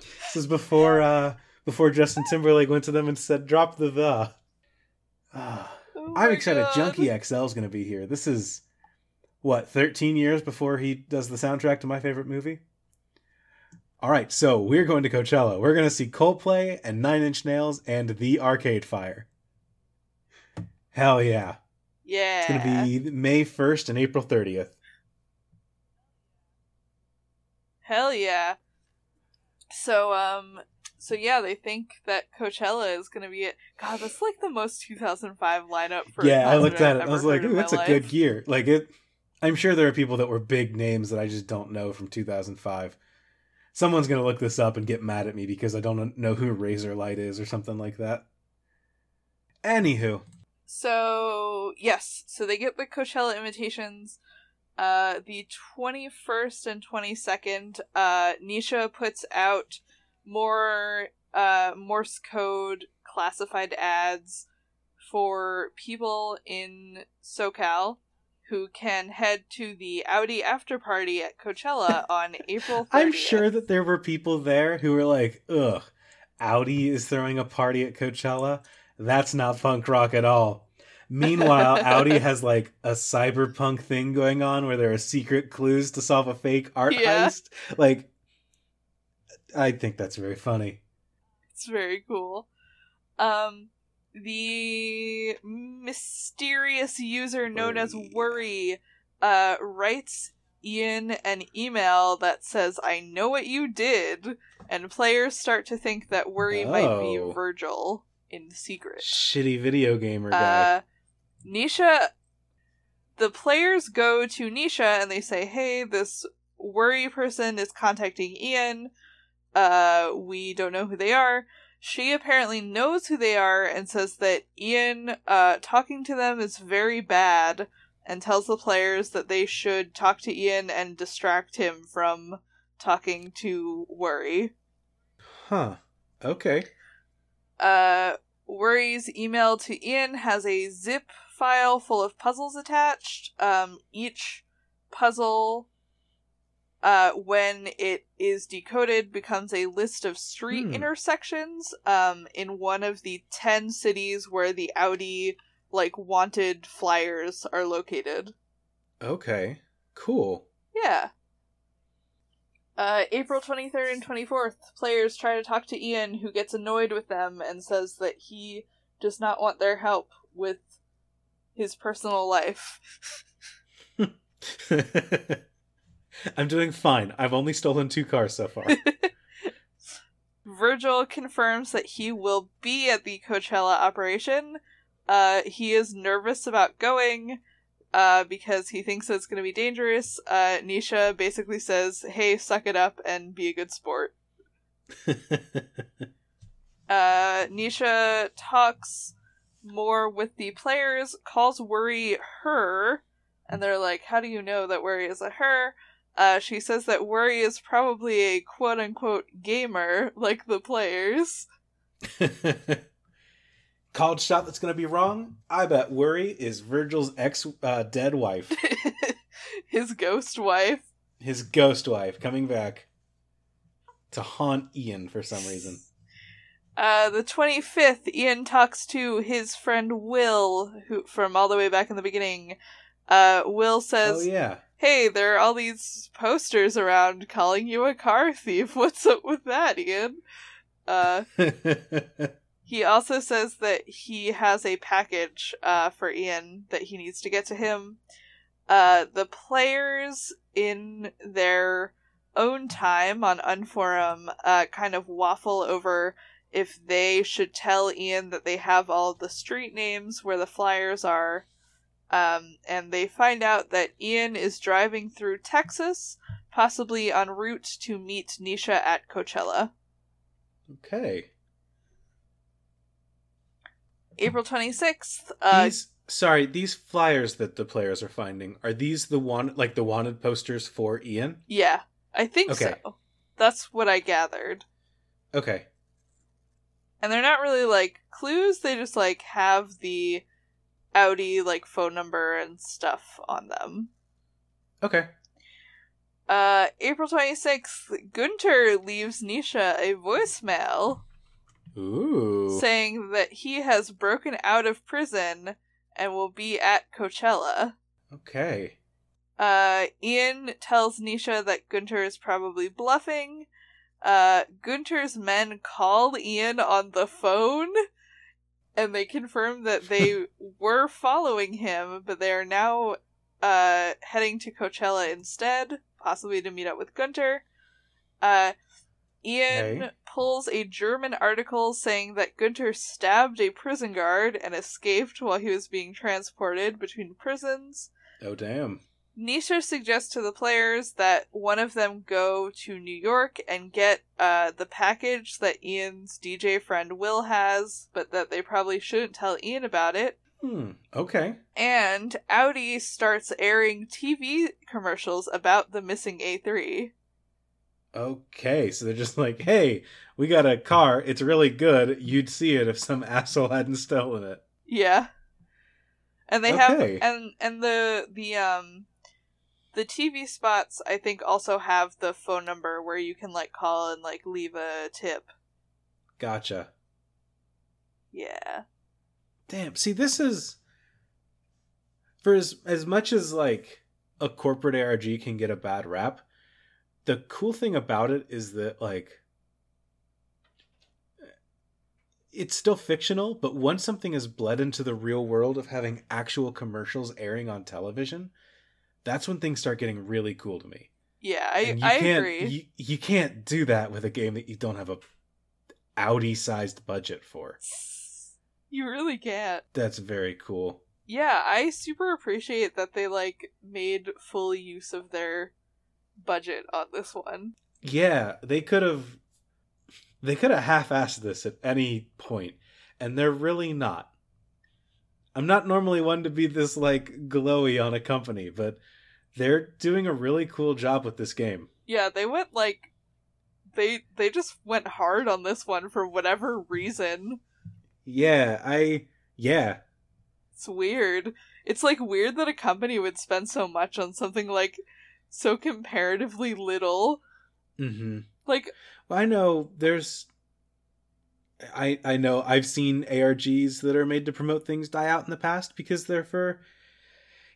This is before uh before Justin Timberlake went to them and said drop the the. Ah. Oh I'm excited. God. Junkie XL is going to be here. This is what 13 years before he does the soundtrack to my favorite movie. All right, so we're going to Coachella. We're going to see Coldplay and Nine Inch Nails and The Arcade Fire. Hell yeah! Yeah. It's going to be May 1st and April 30th. Hell yeah. So um so yeah, they think that Coachella is gonna be it. God, that's like the most 2005 lineup for. yeah, I looked at it. I was like, "Ooh, that's a life." good year." Like it. I'm sure there are people that were big names that I just don't know from 2005. Someone's gonna look this up and get mad at me because I don't know who Razorlight is or something like that. Anywho, So yes, so they get the Coachella invitations. Uh, the 21st and 22nd, uh, Nisha puts out more uh, Morse code classified ads for people in SoCal who can head to the Audi after party at Coachella on April 30th. I'm sure that there were people there who were like, "Ugh, Audi is throwing a party at Coachella. That's not punk rock at all." Meanwhile, Audi has like a cyberpunk thing going on where there are secret clues to solve a fake art Yeah. heist. Like, I think that's very funny. It's very cool. Um, the mysterious user known as Worry. Worry uh, writes Ian an email that says, I know what you did, and players start to think that Worry might be Oh. Virgil in secret. Shitty video gamer guy. Uh, Nisha, the players go to Nisha and they say, "Hey, this worry person is contacting Ian. Uh, we don't know who they are." She apparently knows who they are and says that Ian, uh, talking to them is very bad, and tells the players that they should talk to Ian and distract him from talking to Worry. huh. Okay. Uh, Worry's email to Ian has a zip file full of puzzles attached. Um, each puzzle, uh, when it is decoded, becomes a list of street Hmm. intersections. Um, in one of the ten cities where the Audi like wanted flyers are located. Okay. Cool. Yeah. Uh, April 23rd and 24th, players try to talk to Ian, who gets annoyed with them and says that he does not want their help with his personal life. I'm doing fine. I've only stolen two cars so far. Virgil confirms that he will be at the Coachella operation. Uh, he is nervous about going. uh, because he thinks it's going to be dangerous. Uh, Nisha basically says, "Hey, suck it up and be a good sport." Uh, Nisha talks more with the players, calls Worry her, and they're like, "How do you know that Worry is a her?" Uh, she says that Worry is probably a quote unquote gamer like the players. Called shot that's gonna be wrong. I bet Worry is Virgil's ex uh, dead wife, His ghost wife. his ghost wife, coming back to haunt Ian for some reason. Uh, the 25th, Ian talks to his friend Will, who from all the way back in the beginning. Uh, Will says, Oh yeah. Hey, there are all these posters around calling you a car thief. What's up with that, Ian? Uh, he also says that he has a package uh, for Ian that he needs to get to him. Uh, the players in their own time on Unforum uh, kind of waffle over if they should tell Ian that they have all the street names where the flyers are. Um, and they find out that Ian is driving through Texas, possibly en route to meet Nisha at Coachella. okay. April 26th, uh, these sorry, these flyers that the players are finding are these the one like the wanted posters for Ian? yeah, I think Okay. so. That's what I gathered. Okay. And they're not really like clues, they just like have the Audi like phone number and stuff on them. Okay. Uh, April 26th, Gunter leaves Nisha a voicemail Ooh. saying that he has broken out of prison and will be at Coachella. okay. Uh, Ian tells Nisha that Gunter is probably bluffing. Uh, Gunter's men call Ian on the phone, and they confirm that they were following him, but they are now uh, heading to Coachella instead, possibly to meet up with Gunter. Uh, Ian Okay. pulls a German article saying that Gunter stabbed a prison guard and escaped while he was being transported between prisons. Oh damn. Nisha suggests to the players that one of them go to New York and get uh, the package that Ian's DJ friend Will has, but that they probably shouldn't tell Ian about it. Hmm. Okay. And Audi starts airing TV commercials about the missing A3. Okay. So they're just like, hey, we got a car. It's really good. You'd see it if some asshole hadn't stolen it. Yeah. And they Okay. have and and the the um the TV spots I think also have the phone number where you can like call and like leave a tip. Gotcha. Yeah. Damn. See, this is for as as much as like a corporate ARG can get a bad rap. The cool thing about it is that like it's still fictional, but once something is bled into the real world of having actual commercials airing on television, that's when things start getting really cool to me. Yeah, I And you I can't, agree. You, you can't do that with a game that you don't have a Audi sized budget for. You really can't. That's very cool. Yeah, I super appreciate that they like made full use of their budget on this one. Yeah, they could have they could have half-assed this at any point, and they're really not. I'm not normally one to be this like glowy on a company, but they're doing a really cool job with this game. Yeah, they went like they they just went hard on this one for whatever reason. Yeah, I yeah, It's weird. It's like weird that a company would spend so much on something like so comparatively little. mhm. Like Well, I know there's I I know I've seen ARGs that are made to promote things die out in the past because they're for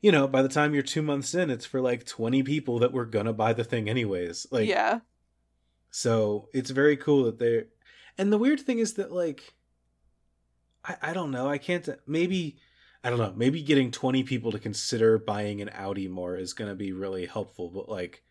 you know, by the time you're 2 months in, it's for like 20 people that were to buy the thing anyways. Like yeah. So it's very cool that they're. And the weird thing is that, like, I, I don't know. I can't. Maybe. I don't know. Maybe getting 20 people to consider buying an Audi more is going to be really helpful. But, like,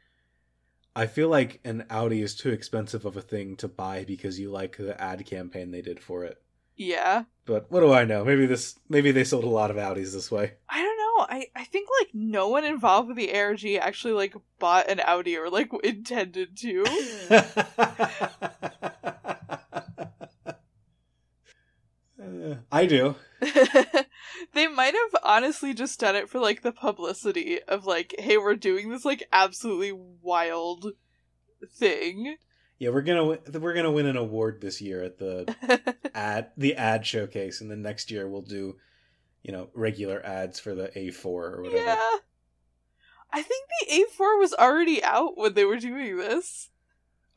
I feel like an Audi is too expensive of a thing to buy because you like the ad campaign they did for it. Yeah. But what do I know? Maybe this. Maybe they sold a lot of Audis this way. I don't know. I I think like no one involved with the ARG actually like bought an Audi or like intended to. Uh, I do. they might have honestly just done it for like the publicity of like, hey, we're doing this like absolutely wild thing. Yeah, we're gonna we're gonna win an award this year at the ad the ad showcase, and then next year we'll do, you know, regular ads for the A4 or whatever. yeah. I think the A4 was already out when they were doing this.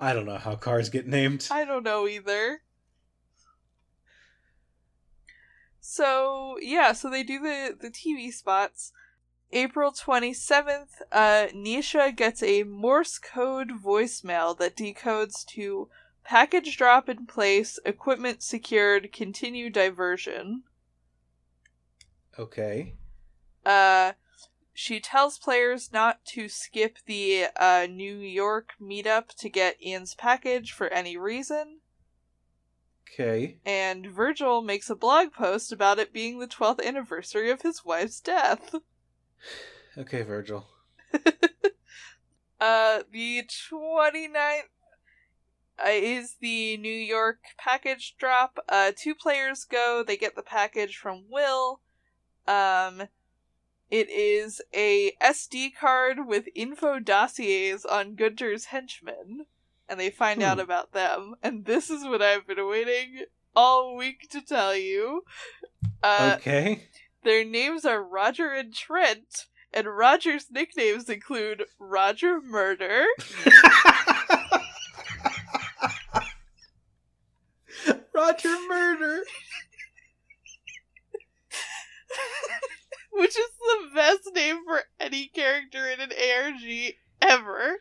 I don't know how cars get named. I don't know either. So yeah, so they do the the TV spots. April twenty seventh, uh, Nisha gets a Morse code voicemail that decodes to package drop in place, equipment secured, continue diversion. Okay. Uh, she tells players not to skip the uh, New York meetup to get Ian's package for any reason. Okay. and Virgil makes a blog post about it being the 12th anniversary of his wife's death. Okay, Virgil. Uh, the 29th uh, is the New York package drop. Uh, two players go, they get the package from Will. Um, it is a SD card with info dossiers on Gunter's henchmen, and they find out Hmm. about them. And this is what I've been waiting all week to tell you. Uh, okay. Their names are Roger and Trent, and Roger's nicknames include Roger Murder, Roger Murder. which is the best name for any character in an ARG ever.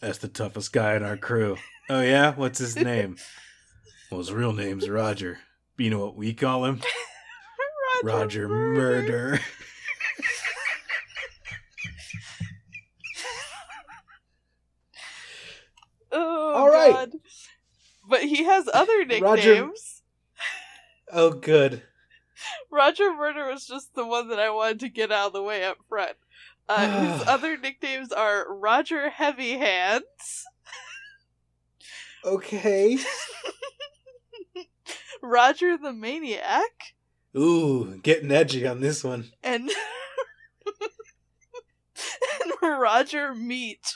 That's the toughest guy in our crew. Oh yeah, what's his name? Well, his real name's Roger. But you know what we call him? Roger, Roger Murder. Oh, All right. God. But he has other nicknames. Roger- Oh, good. Roger Murder was just the one that I wanted to get out of the way up front. Uh, his other nicknames are Roger Heavy Hands, Okay. Roger the Maniac, Ooh, getting edgy on this one. and and Roger Meat.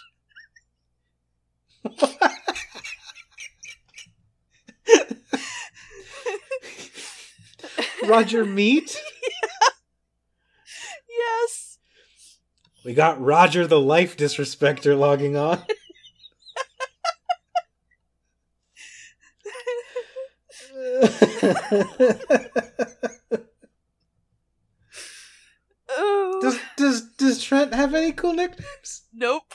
Roger Meat. Yes. We got Roger the Life Disrespecter logging on. Oh. does does does Trent have any cool nicknames? nope.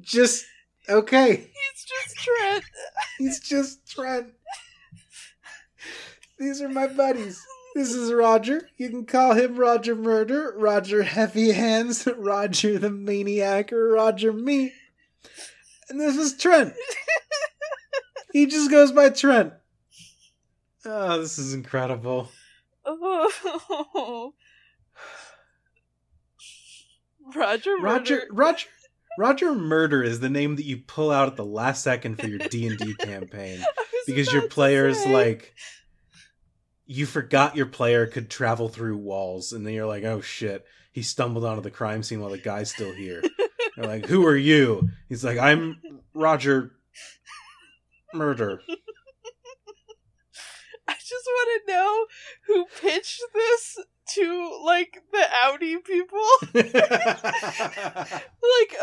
Just okay. He's just Trent. He's just Trent. These are my buddies. This is Roger. You can call him Roger Murder, Roger Heavy Hands, Roger the Maniac, or Roger Me. And this is Trent. He just goes by Trent. Oh, this is incredible. Oh. Roger Roger Murder. Roger Roger Murder is the name that you pull out at the last second for your D&D campaign because your players like you forgot your player could travel through walls and then you're like oh shit. He stumbled onto the crime scene while the guy's still here. They're like who are you? He's like i'm roger murder. I just want to know who pitched this to like the Audi people. like,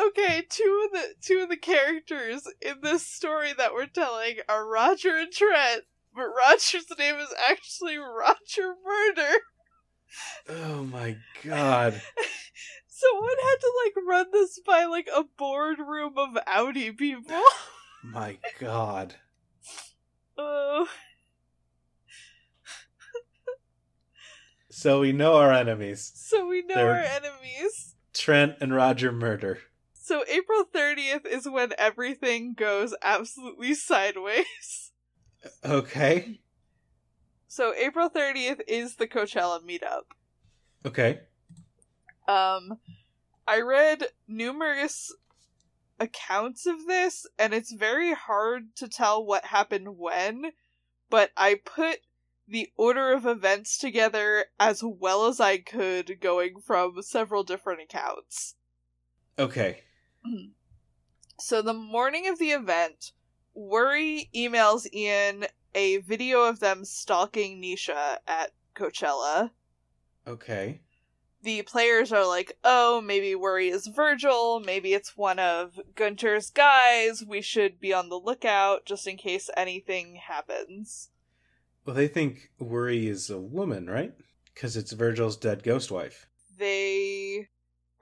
okay, two of the two of the characters in this story that we're telling are Roger and Trent, but Roger's name is actually Roger Murder. oh my god Someone had to like run this by like a boardroom of Audi people. my god Oh, so we know our enemies so we know They're- our enemies. trent and roger murder So April 30th is when everything goes absolutely sideways. Okay So April 30th is the Coachella meetup. okay Um, I read numerous accounts of this, and it's very hard to tell what happened when, but I put the order of events together as well as I could, going from several different accounts. Okay. So, the morning of the event, Worry emails Ian a video of them stalking Nisha at Coachella. Okay. the players are like, oh, maybe Worry is Virgil, maybe it's one of Gunter's guys, we should be on the lookout just in case anything happens. Well, they think Worry is a woman, right? Because it's Virgil's dead ghost wife. They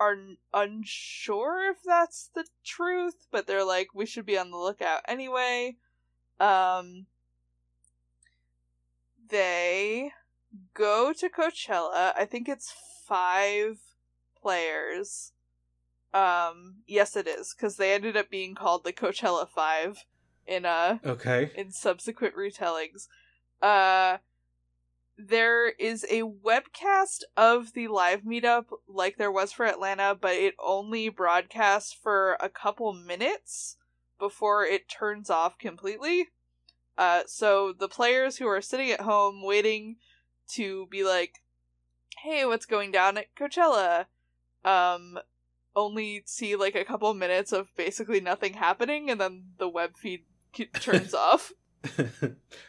are unsure if that's the truth, but they're like, we should be on the lookout anyway. Um, they go to Coachella. I think it's five players. Um, yes, it is because they ended up being called the Coachella Five in uh Okay. in subsequent retellings. Uh, there is a webcast of the live meetup like there was for Atlanta, but it only broadcasts for a couple minutes before it turns off completely. Uh, so the players who are sitting at home waiting to be like, "Hey, what's going down at Coachella?" Um, only see like a couple minutes of basically nothing happening, and then the web feed turns off.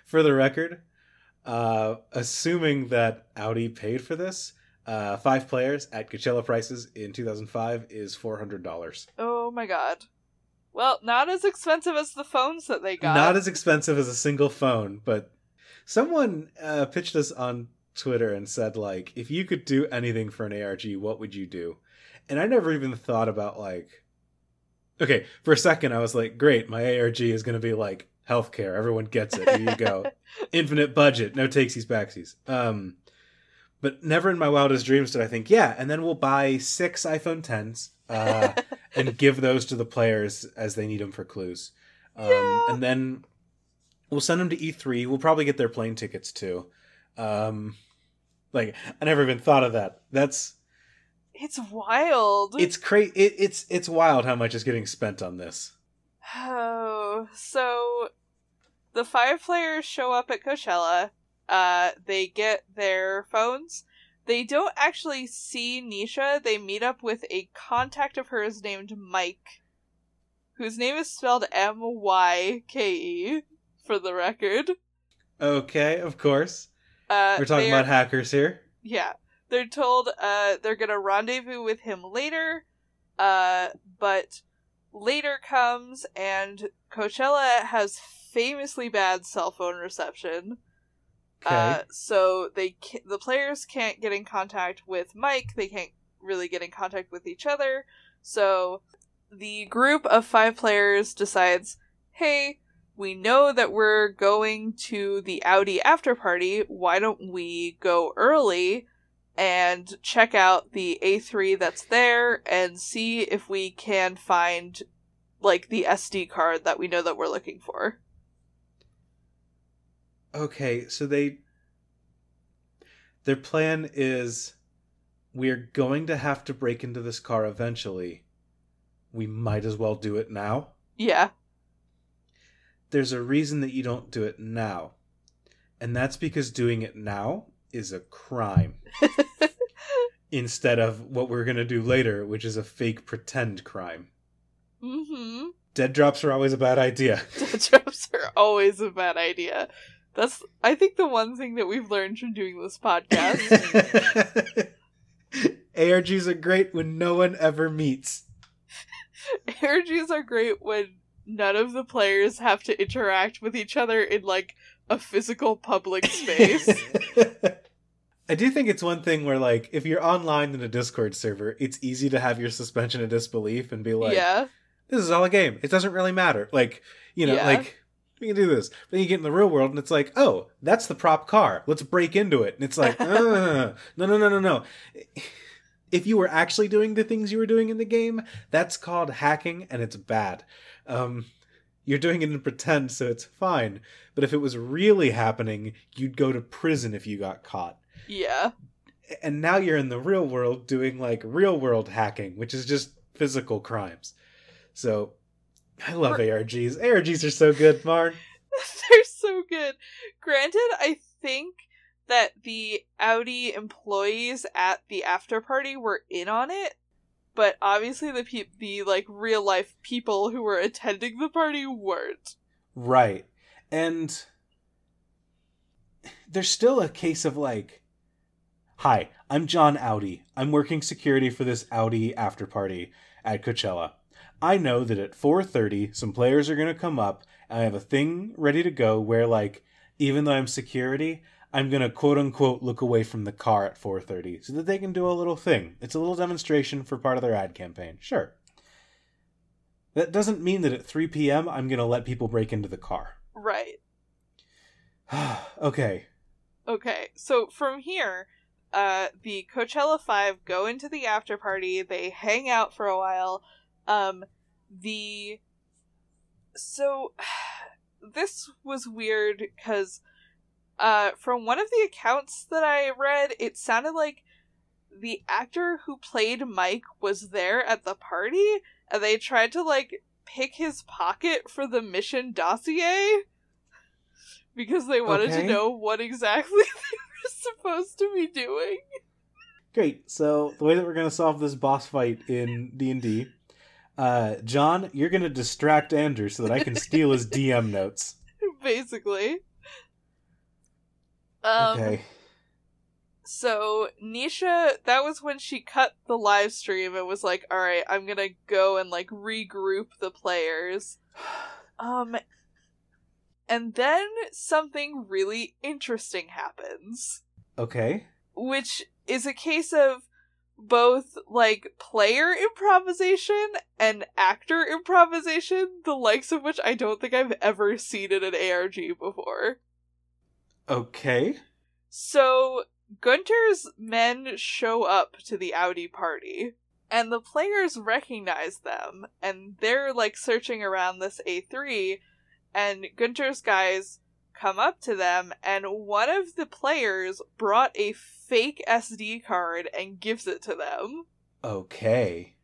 for the record, uh, assuming that Audi paid for this, uh, five players at Coachella prices in 2005 is $400. Oh my god. Well, not as expensive as the phones that they got. Not as expensive as a single phone, but someone uh, pitched us on Twitter and said, like, if you could do anything for an ARG, what would you do? And I never even thought about, like, okay, for a second, I was like, great, my ARG is going to be like healthcare. Everyone gets it. Here you go. Infinite budget, no takesies backsies. Um, but never in my wildest dreams did I think, yeah, and then we'll buy six iPhone 10s uh, and give those to the players as they need them for clues. Um, Yeah. And then we'll send them to E3. We'll probably get their plane tickets too. Um, like I never even thought of that. That's It's wild. it's cra- it, It's it's wild how much is getting spent on this. Oh, so the five players show up at Coachella. Uh, they get their phones. They don't actually see Nisha. They meet up with a contact of hers named Mike, whose name is spelled M Y K E, for the record. Okay, of course. Uh, We're talking they are- about hackers here. Yeah. They're told uh they're gonna rendezvous with him later. Uh but later comes and Coachella has famously bad cell phone reception. Okay. Uh so they ca- the players can't get in contact with Mike, they can't really get in contact with each other. So the group of 5 players decides, "Hey, we know that we're going to the Audi after party. Why don't we go early and check out the A3 that's there and see if we can find like the SD card that we know that we're looking for?" Okay, so they their plan is we're going to have to break into this car eventually. We might as well do it now. Yeah. There's a reason that you don't do it now. And that's because doing it now is a crime instead of what we're going to do later, which is a fake pretend crime. Mhm. Dead drops are always a bad idea. Dead drops are always a bad idea. That's I think the one thing that we've learned from doing this podcast. ARGs are great when no one ever meets. ARGs are great when none of the players have to interact with each other in like a physical public space. I do think it's one thing where, like, if you're online in a Discord server, it's easy to have your suspension of disbelief and be like, yeah. This is all a game. It doesn't really matter. Like, you know, Yeah. like, we can do this. But then you get in the real world and it's like, oh, that's the prop car. Let's break into it. And it's like, uh, no, no, no, no, no. If you were actually doing the things you were doing in the game, that's called hacking and it's bad. Um, you're doing it in pretend, so it's fine. But if it was really happening, you'd go to prison if you got caught. Yeah. and now you're in the real world doing like real world hacking, which is just physical crimes. So I love ARGs. ARGs are so good, Marn. They're so good. Granted, I think that the Audi employees at the after party were in on it, but obviously the pe- the like real life people who were attending the party weren't. Right. And there's still a case of like Hi, I'm John Audi. I'm working security for this Audi after party at Coachella. I know that at 4:30 some players are going to come up and I have a thing ready to go where like even though I'm security, I'm going to quote unquote look away from the car at 4:30 so that they can do a little thing. It's a little demonstration for part of their ad campaign. Sure. That doesn't mean that at 3 p.m. I'm going to let people break into the car. Right. okay. Okay. So from here, uh the Coachella 5 go into the after party, they hang out for a while. Um the so this was weird cuz uh from one of the accounts that I read, it sounded like the actor who played Mike was there at the party and they tried to like pick his pocket for the mission dossier because they wanted Okay. to know what exactly they were supposed to be doing. Great. So the way that we're gonna solve this boss fight in D and D, uh, John, you're gonna distract Andrew so that I can steal his DM notes. basically. Um, okay. So Nisha, that was when she cut the live stream and was like, "All right, I'm gonna go and like regroup the players." Um, and then something really interesting happens, Okay. which is a case of both like player improvisation and actor improvisation, the likes of which I don't think I've ever seen in an ARG before. Okay. So Gunter's men show up to the Audi party, and the players recognize them, and they're like searching around this A3, and Gunter's guys come up to them, and one of the players brought a fake SD card and gives it to them. Okay.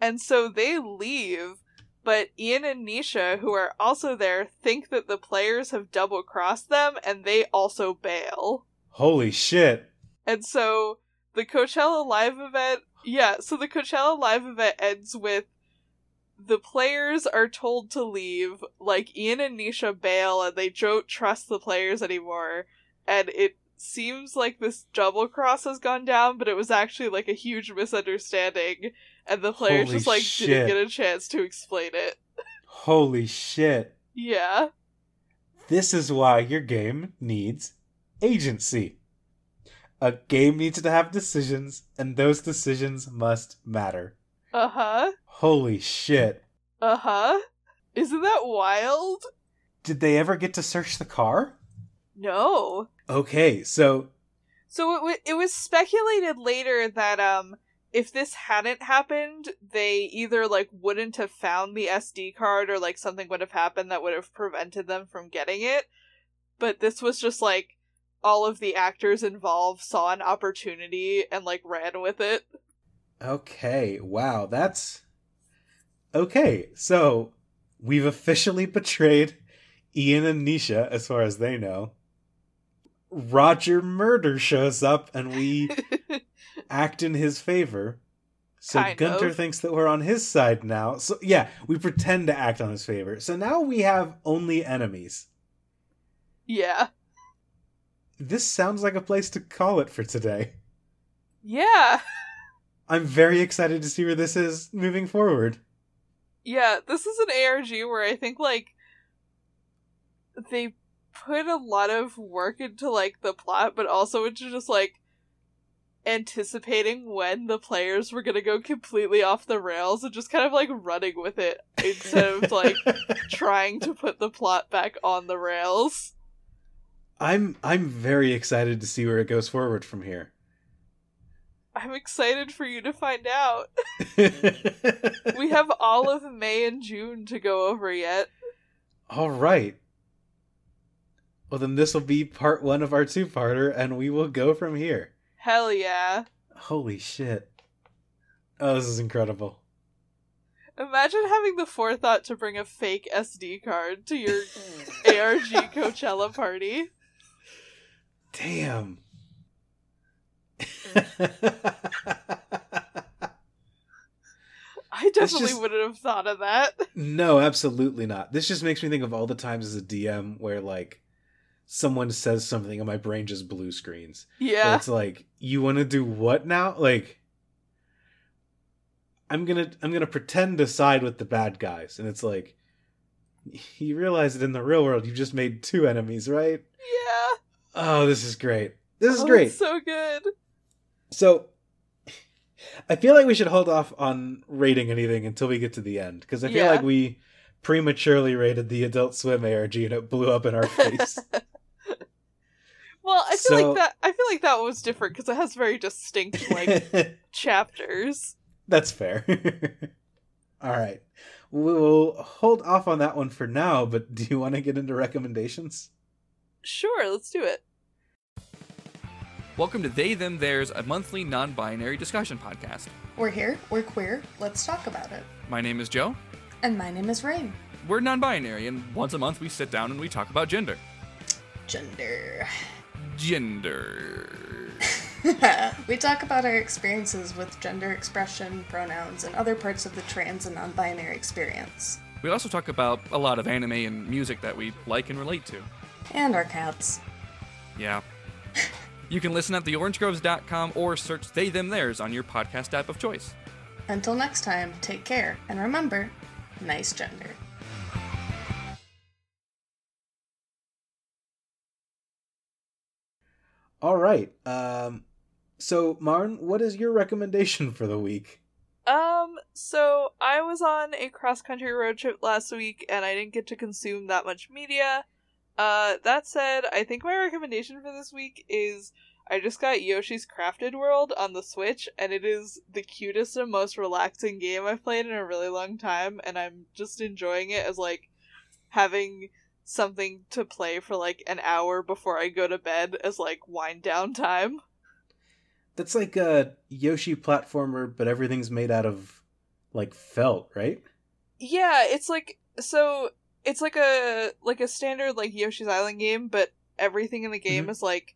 And so they leave, but Ian and Nisha, who are also there, think that the players have double crossed them, and they also bail. Holy shit. And so the Coachella live event, yeah, so the Coachella live event ends with the players are told to leave, like Ian and Nisha bail and they don't trust the players anymore. And it seems like this double cross has gone down, but it was actually like a huge misunderstanding and the players Holy just like shit. didn't get a chance to explain it. Holy shit. Yeah. This is why your game needs agency. A game needs to have decisions, and those decisions must matter. Uh-huh. Holy shit. Uh-huh. Isn't that wild? Did they ever get to search the car? No. Okay, so So it, w- it was speculated later that um if this hadn't happened, they either like wouldn't have found the SD card or like something would have happened that would have prevented them from getting it. But this was just like all of the actors involved saw an opportunity and like ran with it. Okay, wow, that's okay. So we've officially betrayed Ian and Nisha, as far as they know. Roger Murder shows up, and we act in his favor. So Kind Gunter of. thinks that we're on his side now. So yeah, we pretend to act on his favor. So now we have only enemies. yeah. This sounds like a place to call it for today. Yeah. I'm very excited to see where this is moving forward. Yeah, this is an ARG where I think like they put a lot of work into like the plot, but also into just like anticipating when the players were gonna go completely off the rails and just kind of like running with it instead of like trying to put the plot back on the rails. I'm I'm very excited to see where it goes forward from here. I'm excited for you to find out. We have all of May and June to go over yet. All right. Well, then this will be part one of our two-parter, and we will go from here. Hell yeah. Holy shit. Oh, this is incredible. Imagine having the forethought to bring a fake SD card to your ARG Coachella party. Damn. I definitely just- wouldn't have thought of that. no, absolutely not. This just makes me think of all the times as a DM where like someone says something and my brain just blue screens. Yeah. It's like, you want to do what now? Like I'm going to I'm to pretend to side with the bad guys and it's like you realize that in the real world you've just made two enemies, right? Yeah. Oh, this is great. This is Oh, great. it's so good. So, I feel like we should hold off on rating anything until we get to the end because I feel Yeah. like we prematurely rated the Adult Swim ARG and it blew up in our face. Well, I feel So- like that I feel like that was different because it has very distinct like chapters. That's fair. All right, we'll hold off on that one for now. But do you want to get into recommendations? Sure, let's do it. Welcome to They Them Theirs, a monthly non-binary discussion podcast. We're here, we're queer, let's talk about it. My name is Joe. And my name is Rain. We're non-binary, and once a month we sit down and we talk about gender. Gender. Gender. we talk about our experiences with gender expression, pronouns, and other parts of the trans and non binary experience. We also talk about a lot of anime and music that we like and relate to. And our cats. Yeah. You can listen at theorangegroves.com or search They Them Theirs on your podcast app of choice. Until next time, take care, and remember nice gender. All right. Um, so Marn, what is your recommendation for the week? Um, so I was on a cross country road trip last week and I didn't get to consume that much media. Uh, that said, I think my recommendation for this week is I just got Yoshi's Crafted World on the Switch and it is the cutest and most relaxing game I've played in a really long time and I'm just enjoying it as like having something to play for like an hour before I go to bed as like wind down time. That's like a Yoshi platformer, but everything's made out of like felt, right? Yeah, it's like so it's like a like a standard like Yoshi's Island game, but everything in the game Mhm. is like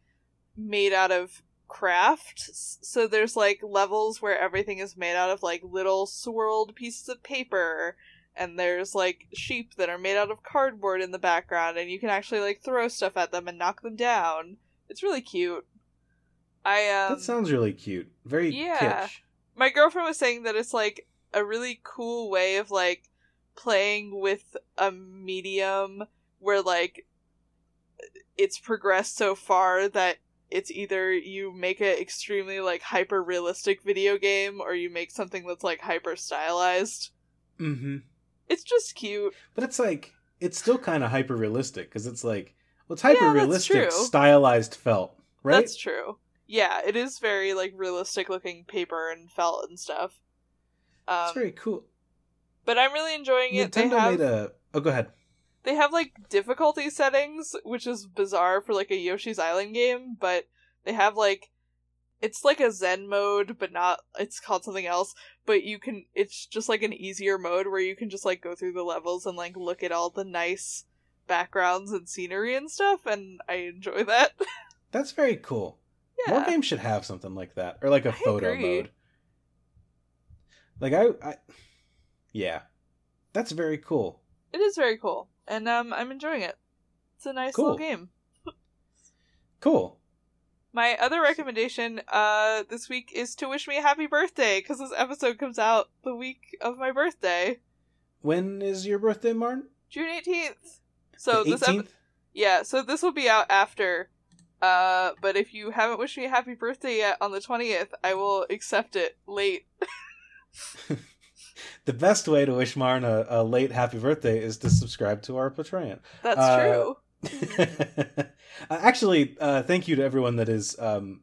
made out of craft. So there's like levels where everything is made out of like little swirled pieces of paper and there's like sheep that are made out of cardboard in the background and you can actually like throw stuff at them and knock them down. It's really cute. I um that sounds really cute. Very yeah. kitsch. my girlfriend was saying that it's like a really cool way of like playing with a medium where like it's progressed so far that it's either you make an extremely like hyper realistic video game or you make something that's like hyper stylized. Mm-hmm. It's just cute. But it's like it's still kind of hyper realistic because it's like well, it's hyper realistic, true. stylized felt, right? That's true. Yeah, it is very like realistic looking paper and felt and stuff. Um, It's very cool. But I'm really enjoying it. They Nintendo have made a. Oh, go ahead. they have like difficulty settings, which is bizarre for like a Yoshi's Island game, but they have like it's like a Zen mode, but not it's called something else, but you can it's just like an easier mode where you can just like go through the levels and like look at all the nice backgrounds and scenery and stuff and I enjoy that. That's very cool. yeah. More games should have something like that, or like a I photo agree. mode. Like I, I, yeah, that's very cool. It is very cool. And um I'm enjoying it. It's a nice Cool. little game. Cool. My other recommendation uh this week is to wish me a happy birthday because this episode comes out the week of my birthday, When is your birthday, Marn? June 18th. So the this ep- yeah, so this will be out after uh but if you haven't wished me a happy birthday yet on the 20th, I will accept it late. the best way to wish Marn a, a late happy birthday is to subscribe to our Patreon. That's Uh, true. Uh, Actually, uh, thank you to everyone that is. Um,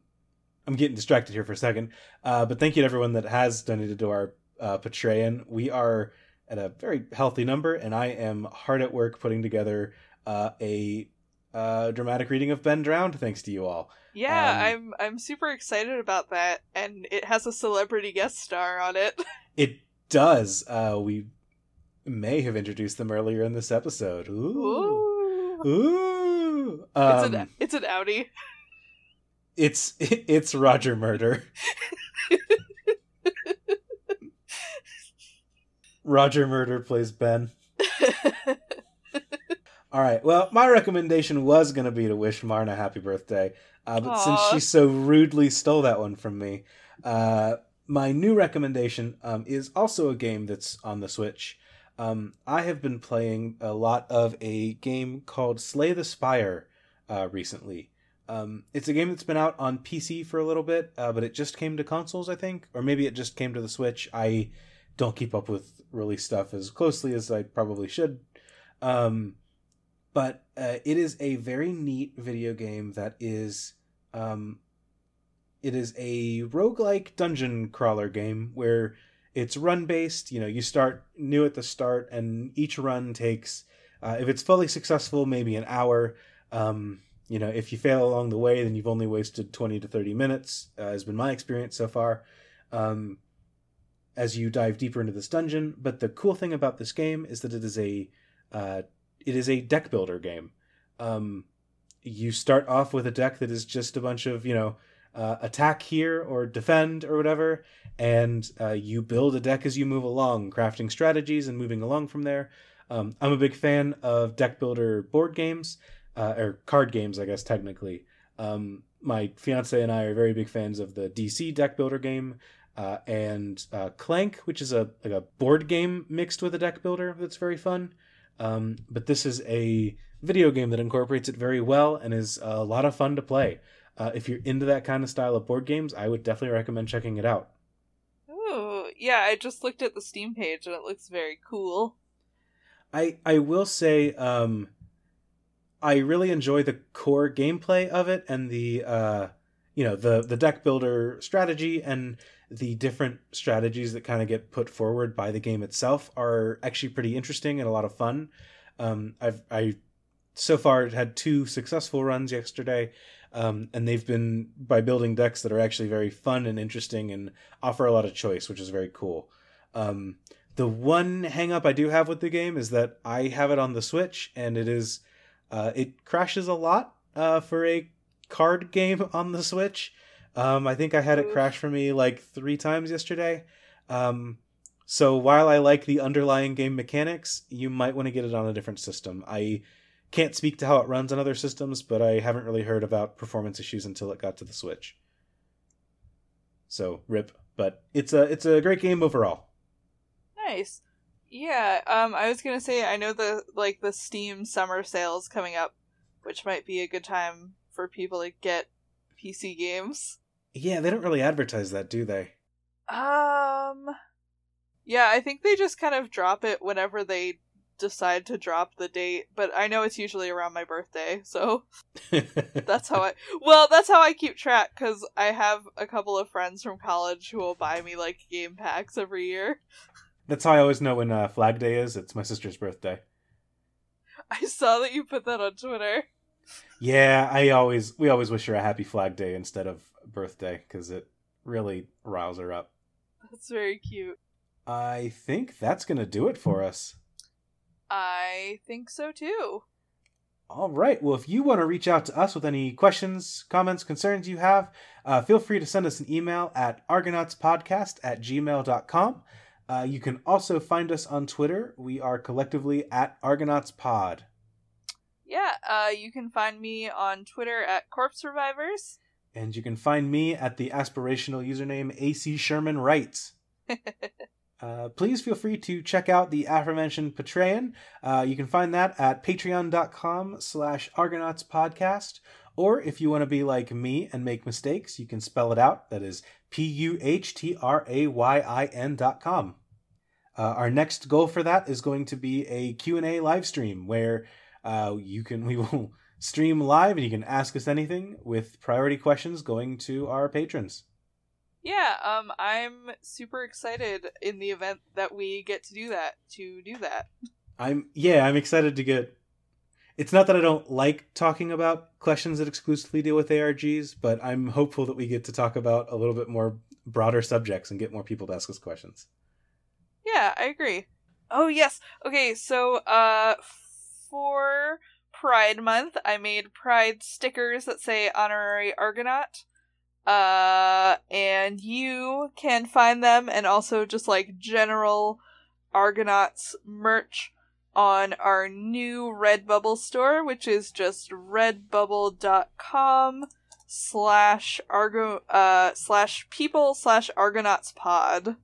I'm getting distracted here for a second, uh, but thank you to everyone that has donated to our uh, Patreon. We are at a very healthy number, and I am hard at work putting together uh, a uh, dramatic reading of Ben Drowned, thanks to you all. Yeah, Um, I'm I'm super excited about that, and it has a celebrity guest star on it. It does. Uh, we may have introduced them earlier in this episode. Ooh. Ooh. Ooh. It's Um, an it's an Audi. it's it's Roger Murder. Roger Murder plays Ben. All right. Well, my recommendation was going to be to wish Marna happy birthday, uh, but since she so rudely stole that one from me, uh, my new recommendation um, is also a game that's on the Switch. Um, I have been playing a lot of a game called Slay the Spire uh, recently. Um, it's a game that's been out on PC for a little bit, uh, but it just came to consoles, I think, or maybe it just came to the Switch. I don't keep up with release stuff as closely as I probably should. Um, but uh, it is a very neat video game that is um, it is a roguelike dungeon crawler game where it's run based you know you start new at the start and each run takes uh, if it's fully successful maybe an hour um, you know if you fail along the way then you've only wasted 20 to 30 minutes uh, has been my experience so far um, as you dive deeper into this dungeon but the cool thing about this game is that it is a uh, it is a deck builder game. Um, you start off with a deck that is just a bunch of you know uh, attack here or defend or whatever, and uh, you build a deck as you move along, crafting strategies and moving along from there. Um, I'm a big fan of deck builder board games uh, or card games, I guess technically. Um, my fiance and I are very big fans of the DC deck builder game. Uh, and uh, Clank, which is a like a board game mixed with a deck builder that's very fun. Um, but this is a video game that incorporates it very well and is a lot of fun to play. Uh, if you're into that kind of style of board games, I would definitely recommend checking it out. Ooh, yeah, I just looked at the Steam page and it looks very cool. I I will say um, I really enjoy the core gameplay of it and the uh, you know the the deck builder strategy and the different strategies that kind of get put forward by the game itself are actually pretty interesting and a lot of fun. Um, I've I so far had two successful runs yesterday, um, and they've been by building decks that are actually very fun and interesting and offer a lot of choice, which is very cool. Um, the one hang up I do have with the game is that I have it on the Switch and it is uh, it crashes a lot uh, for a card game on the Switch. Um, I think I had it crash for me like three times yesterday. Um, so while I like the underlying game mechanics, you might want to get it on a different system. I can't speak to how it runs on other systems, but I haven't really heard about performance issues until it got to the Switch. So rip, but it's a it's a great game overall. Nice. Yeah, um I was gonna say I know the like the Steam summer sales coming up, which might be a good time for people to get PC games. Yeah, they don't really advertise that, do they? Um Yeah, I think they just kind of drop it whenever they decide to drop the date, but I know it's usually around my birthday, so that's how I Well, that's how I keep track cuz I have a couple of friends from college who will buy me like game packs every year. That's how I always know when uh, Flag Day is. It's my sister's birthday. I saw that you put that on Twitter. Yeah, I always we always wish her a happy Flag Day instead of birthday because it really riles her up. That's very cute. I think that's gonna do it for us. I think so too. All right. Well, if you want to reach out to us with any questions, comments, concerns you have, uh, feel free to send us an email at argonautspodcast at gmail.com. Uh, you can also find us on Twitter. We are collectively at ArgonautsPod. Yeah, uh, you can find me on Twitter at Corpse Survivors. And you can find me at the aspirational username AC Sherman Writes. Uh, please feel free to check out the aforementioned Patreon. Uh, you can find that at patreon.com slash argonauts podcast. Or if you want to be like me and make mistakes, you can spell it out. That is P-U-H-T-R-A-Y-I-N dot com. Uh, our next goal for that is going to be a Q&A live stream where uh, you can we will stream live and you can ask us anything with priority questions going to our patrons. Yeah, um, I'm super excited in the event that we get to do that, to do that. I'm yeah, I'm excited to get. it's not that I don't like talking about questions that exclusively deal with ARGs, but I'm hopeful that we get to talk about a little bit more broader subjects and get more people to ask us questions. Yeah, I agree. Oh yes. Okay, so uh for Pride Month, I made Pride stickers that say honorary Argonaut. Uh and you can find them and also just like general Argonauts merch on our new Redbubble store, which is just redbubble.com slash argo uh slash people slash argonauts pod.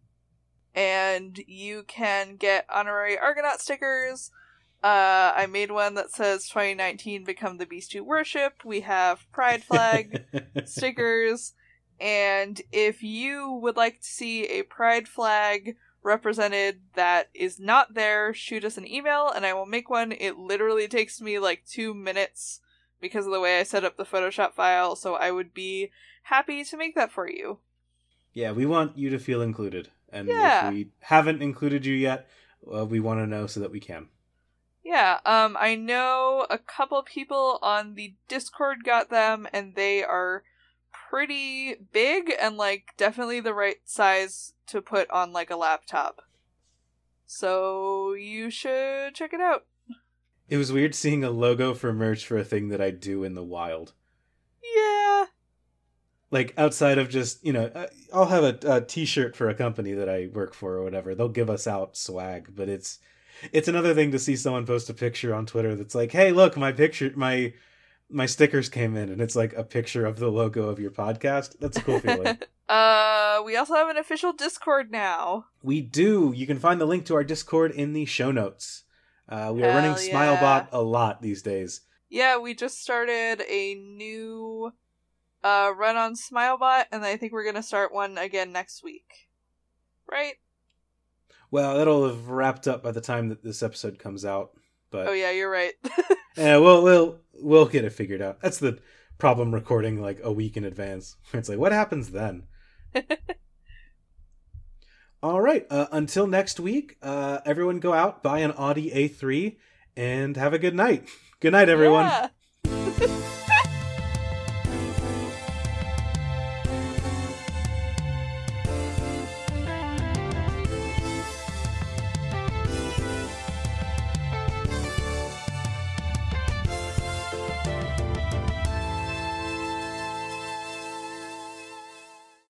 And you can get honorary argonaut stickers uh i made one that says 2019 become the beast you worship we have pride flag stickers and if you would like to see a pride flag represented that is not there shoot us an email and i will make one it literally takes me like two minutes because of the way I set up the Photoshop file, so I would be happy to make that for you. Yeah, we want you to feel included. And Yeah. if we haven't included you yet, uh, we want to know so that we can. Yeah, um, I know a couple people on the Discord got them, and they are pretty big and like definitely the right size to put on like a laptop. So you should check it out. It was weird seeing a logo for merch for a thing that I do in the wild. Yeah. Like outside of just, you know, uh, I'll have a, a t-shirt for a company that I work for or whatever. They'll give us out swag, but it's it's another thing to see someone post a picture on Twitter that's like, "Hey, look, my picture my my stickers came in." And it's like a picture of the logo of your podcast. That's a cool feeling. uh, we also have an official Discord now. We do. You can find the link to our Discord in the show notes. Uh, we are running yeah. Smilebot a lot these days. Yeah, we just started a new uh run on Smilebot, and I think we're gonna start one again next week. Right? Well, that'll have wrapped up by the time that this episode comes out. But Oh yeah, you're right. yeah, we'll we'll we'll get it figured out. That's the problem recording like a week in advance. It's like, what happens then? All right. Uh, until next week, uh, everyone go out, buy an Audi A3, and have a good night. Good night, everyone. Yeah.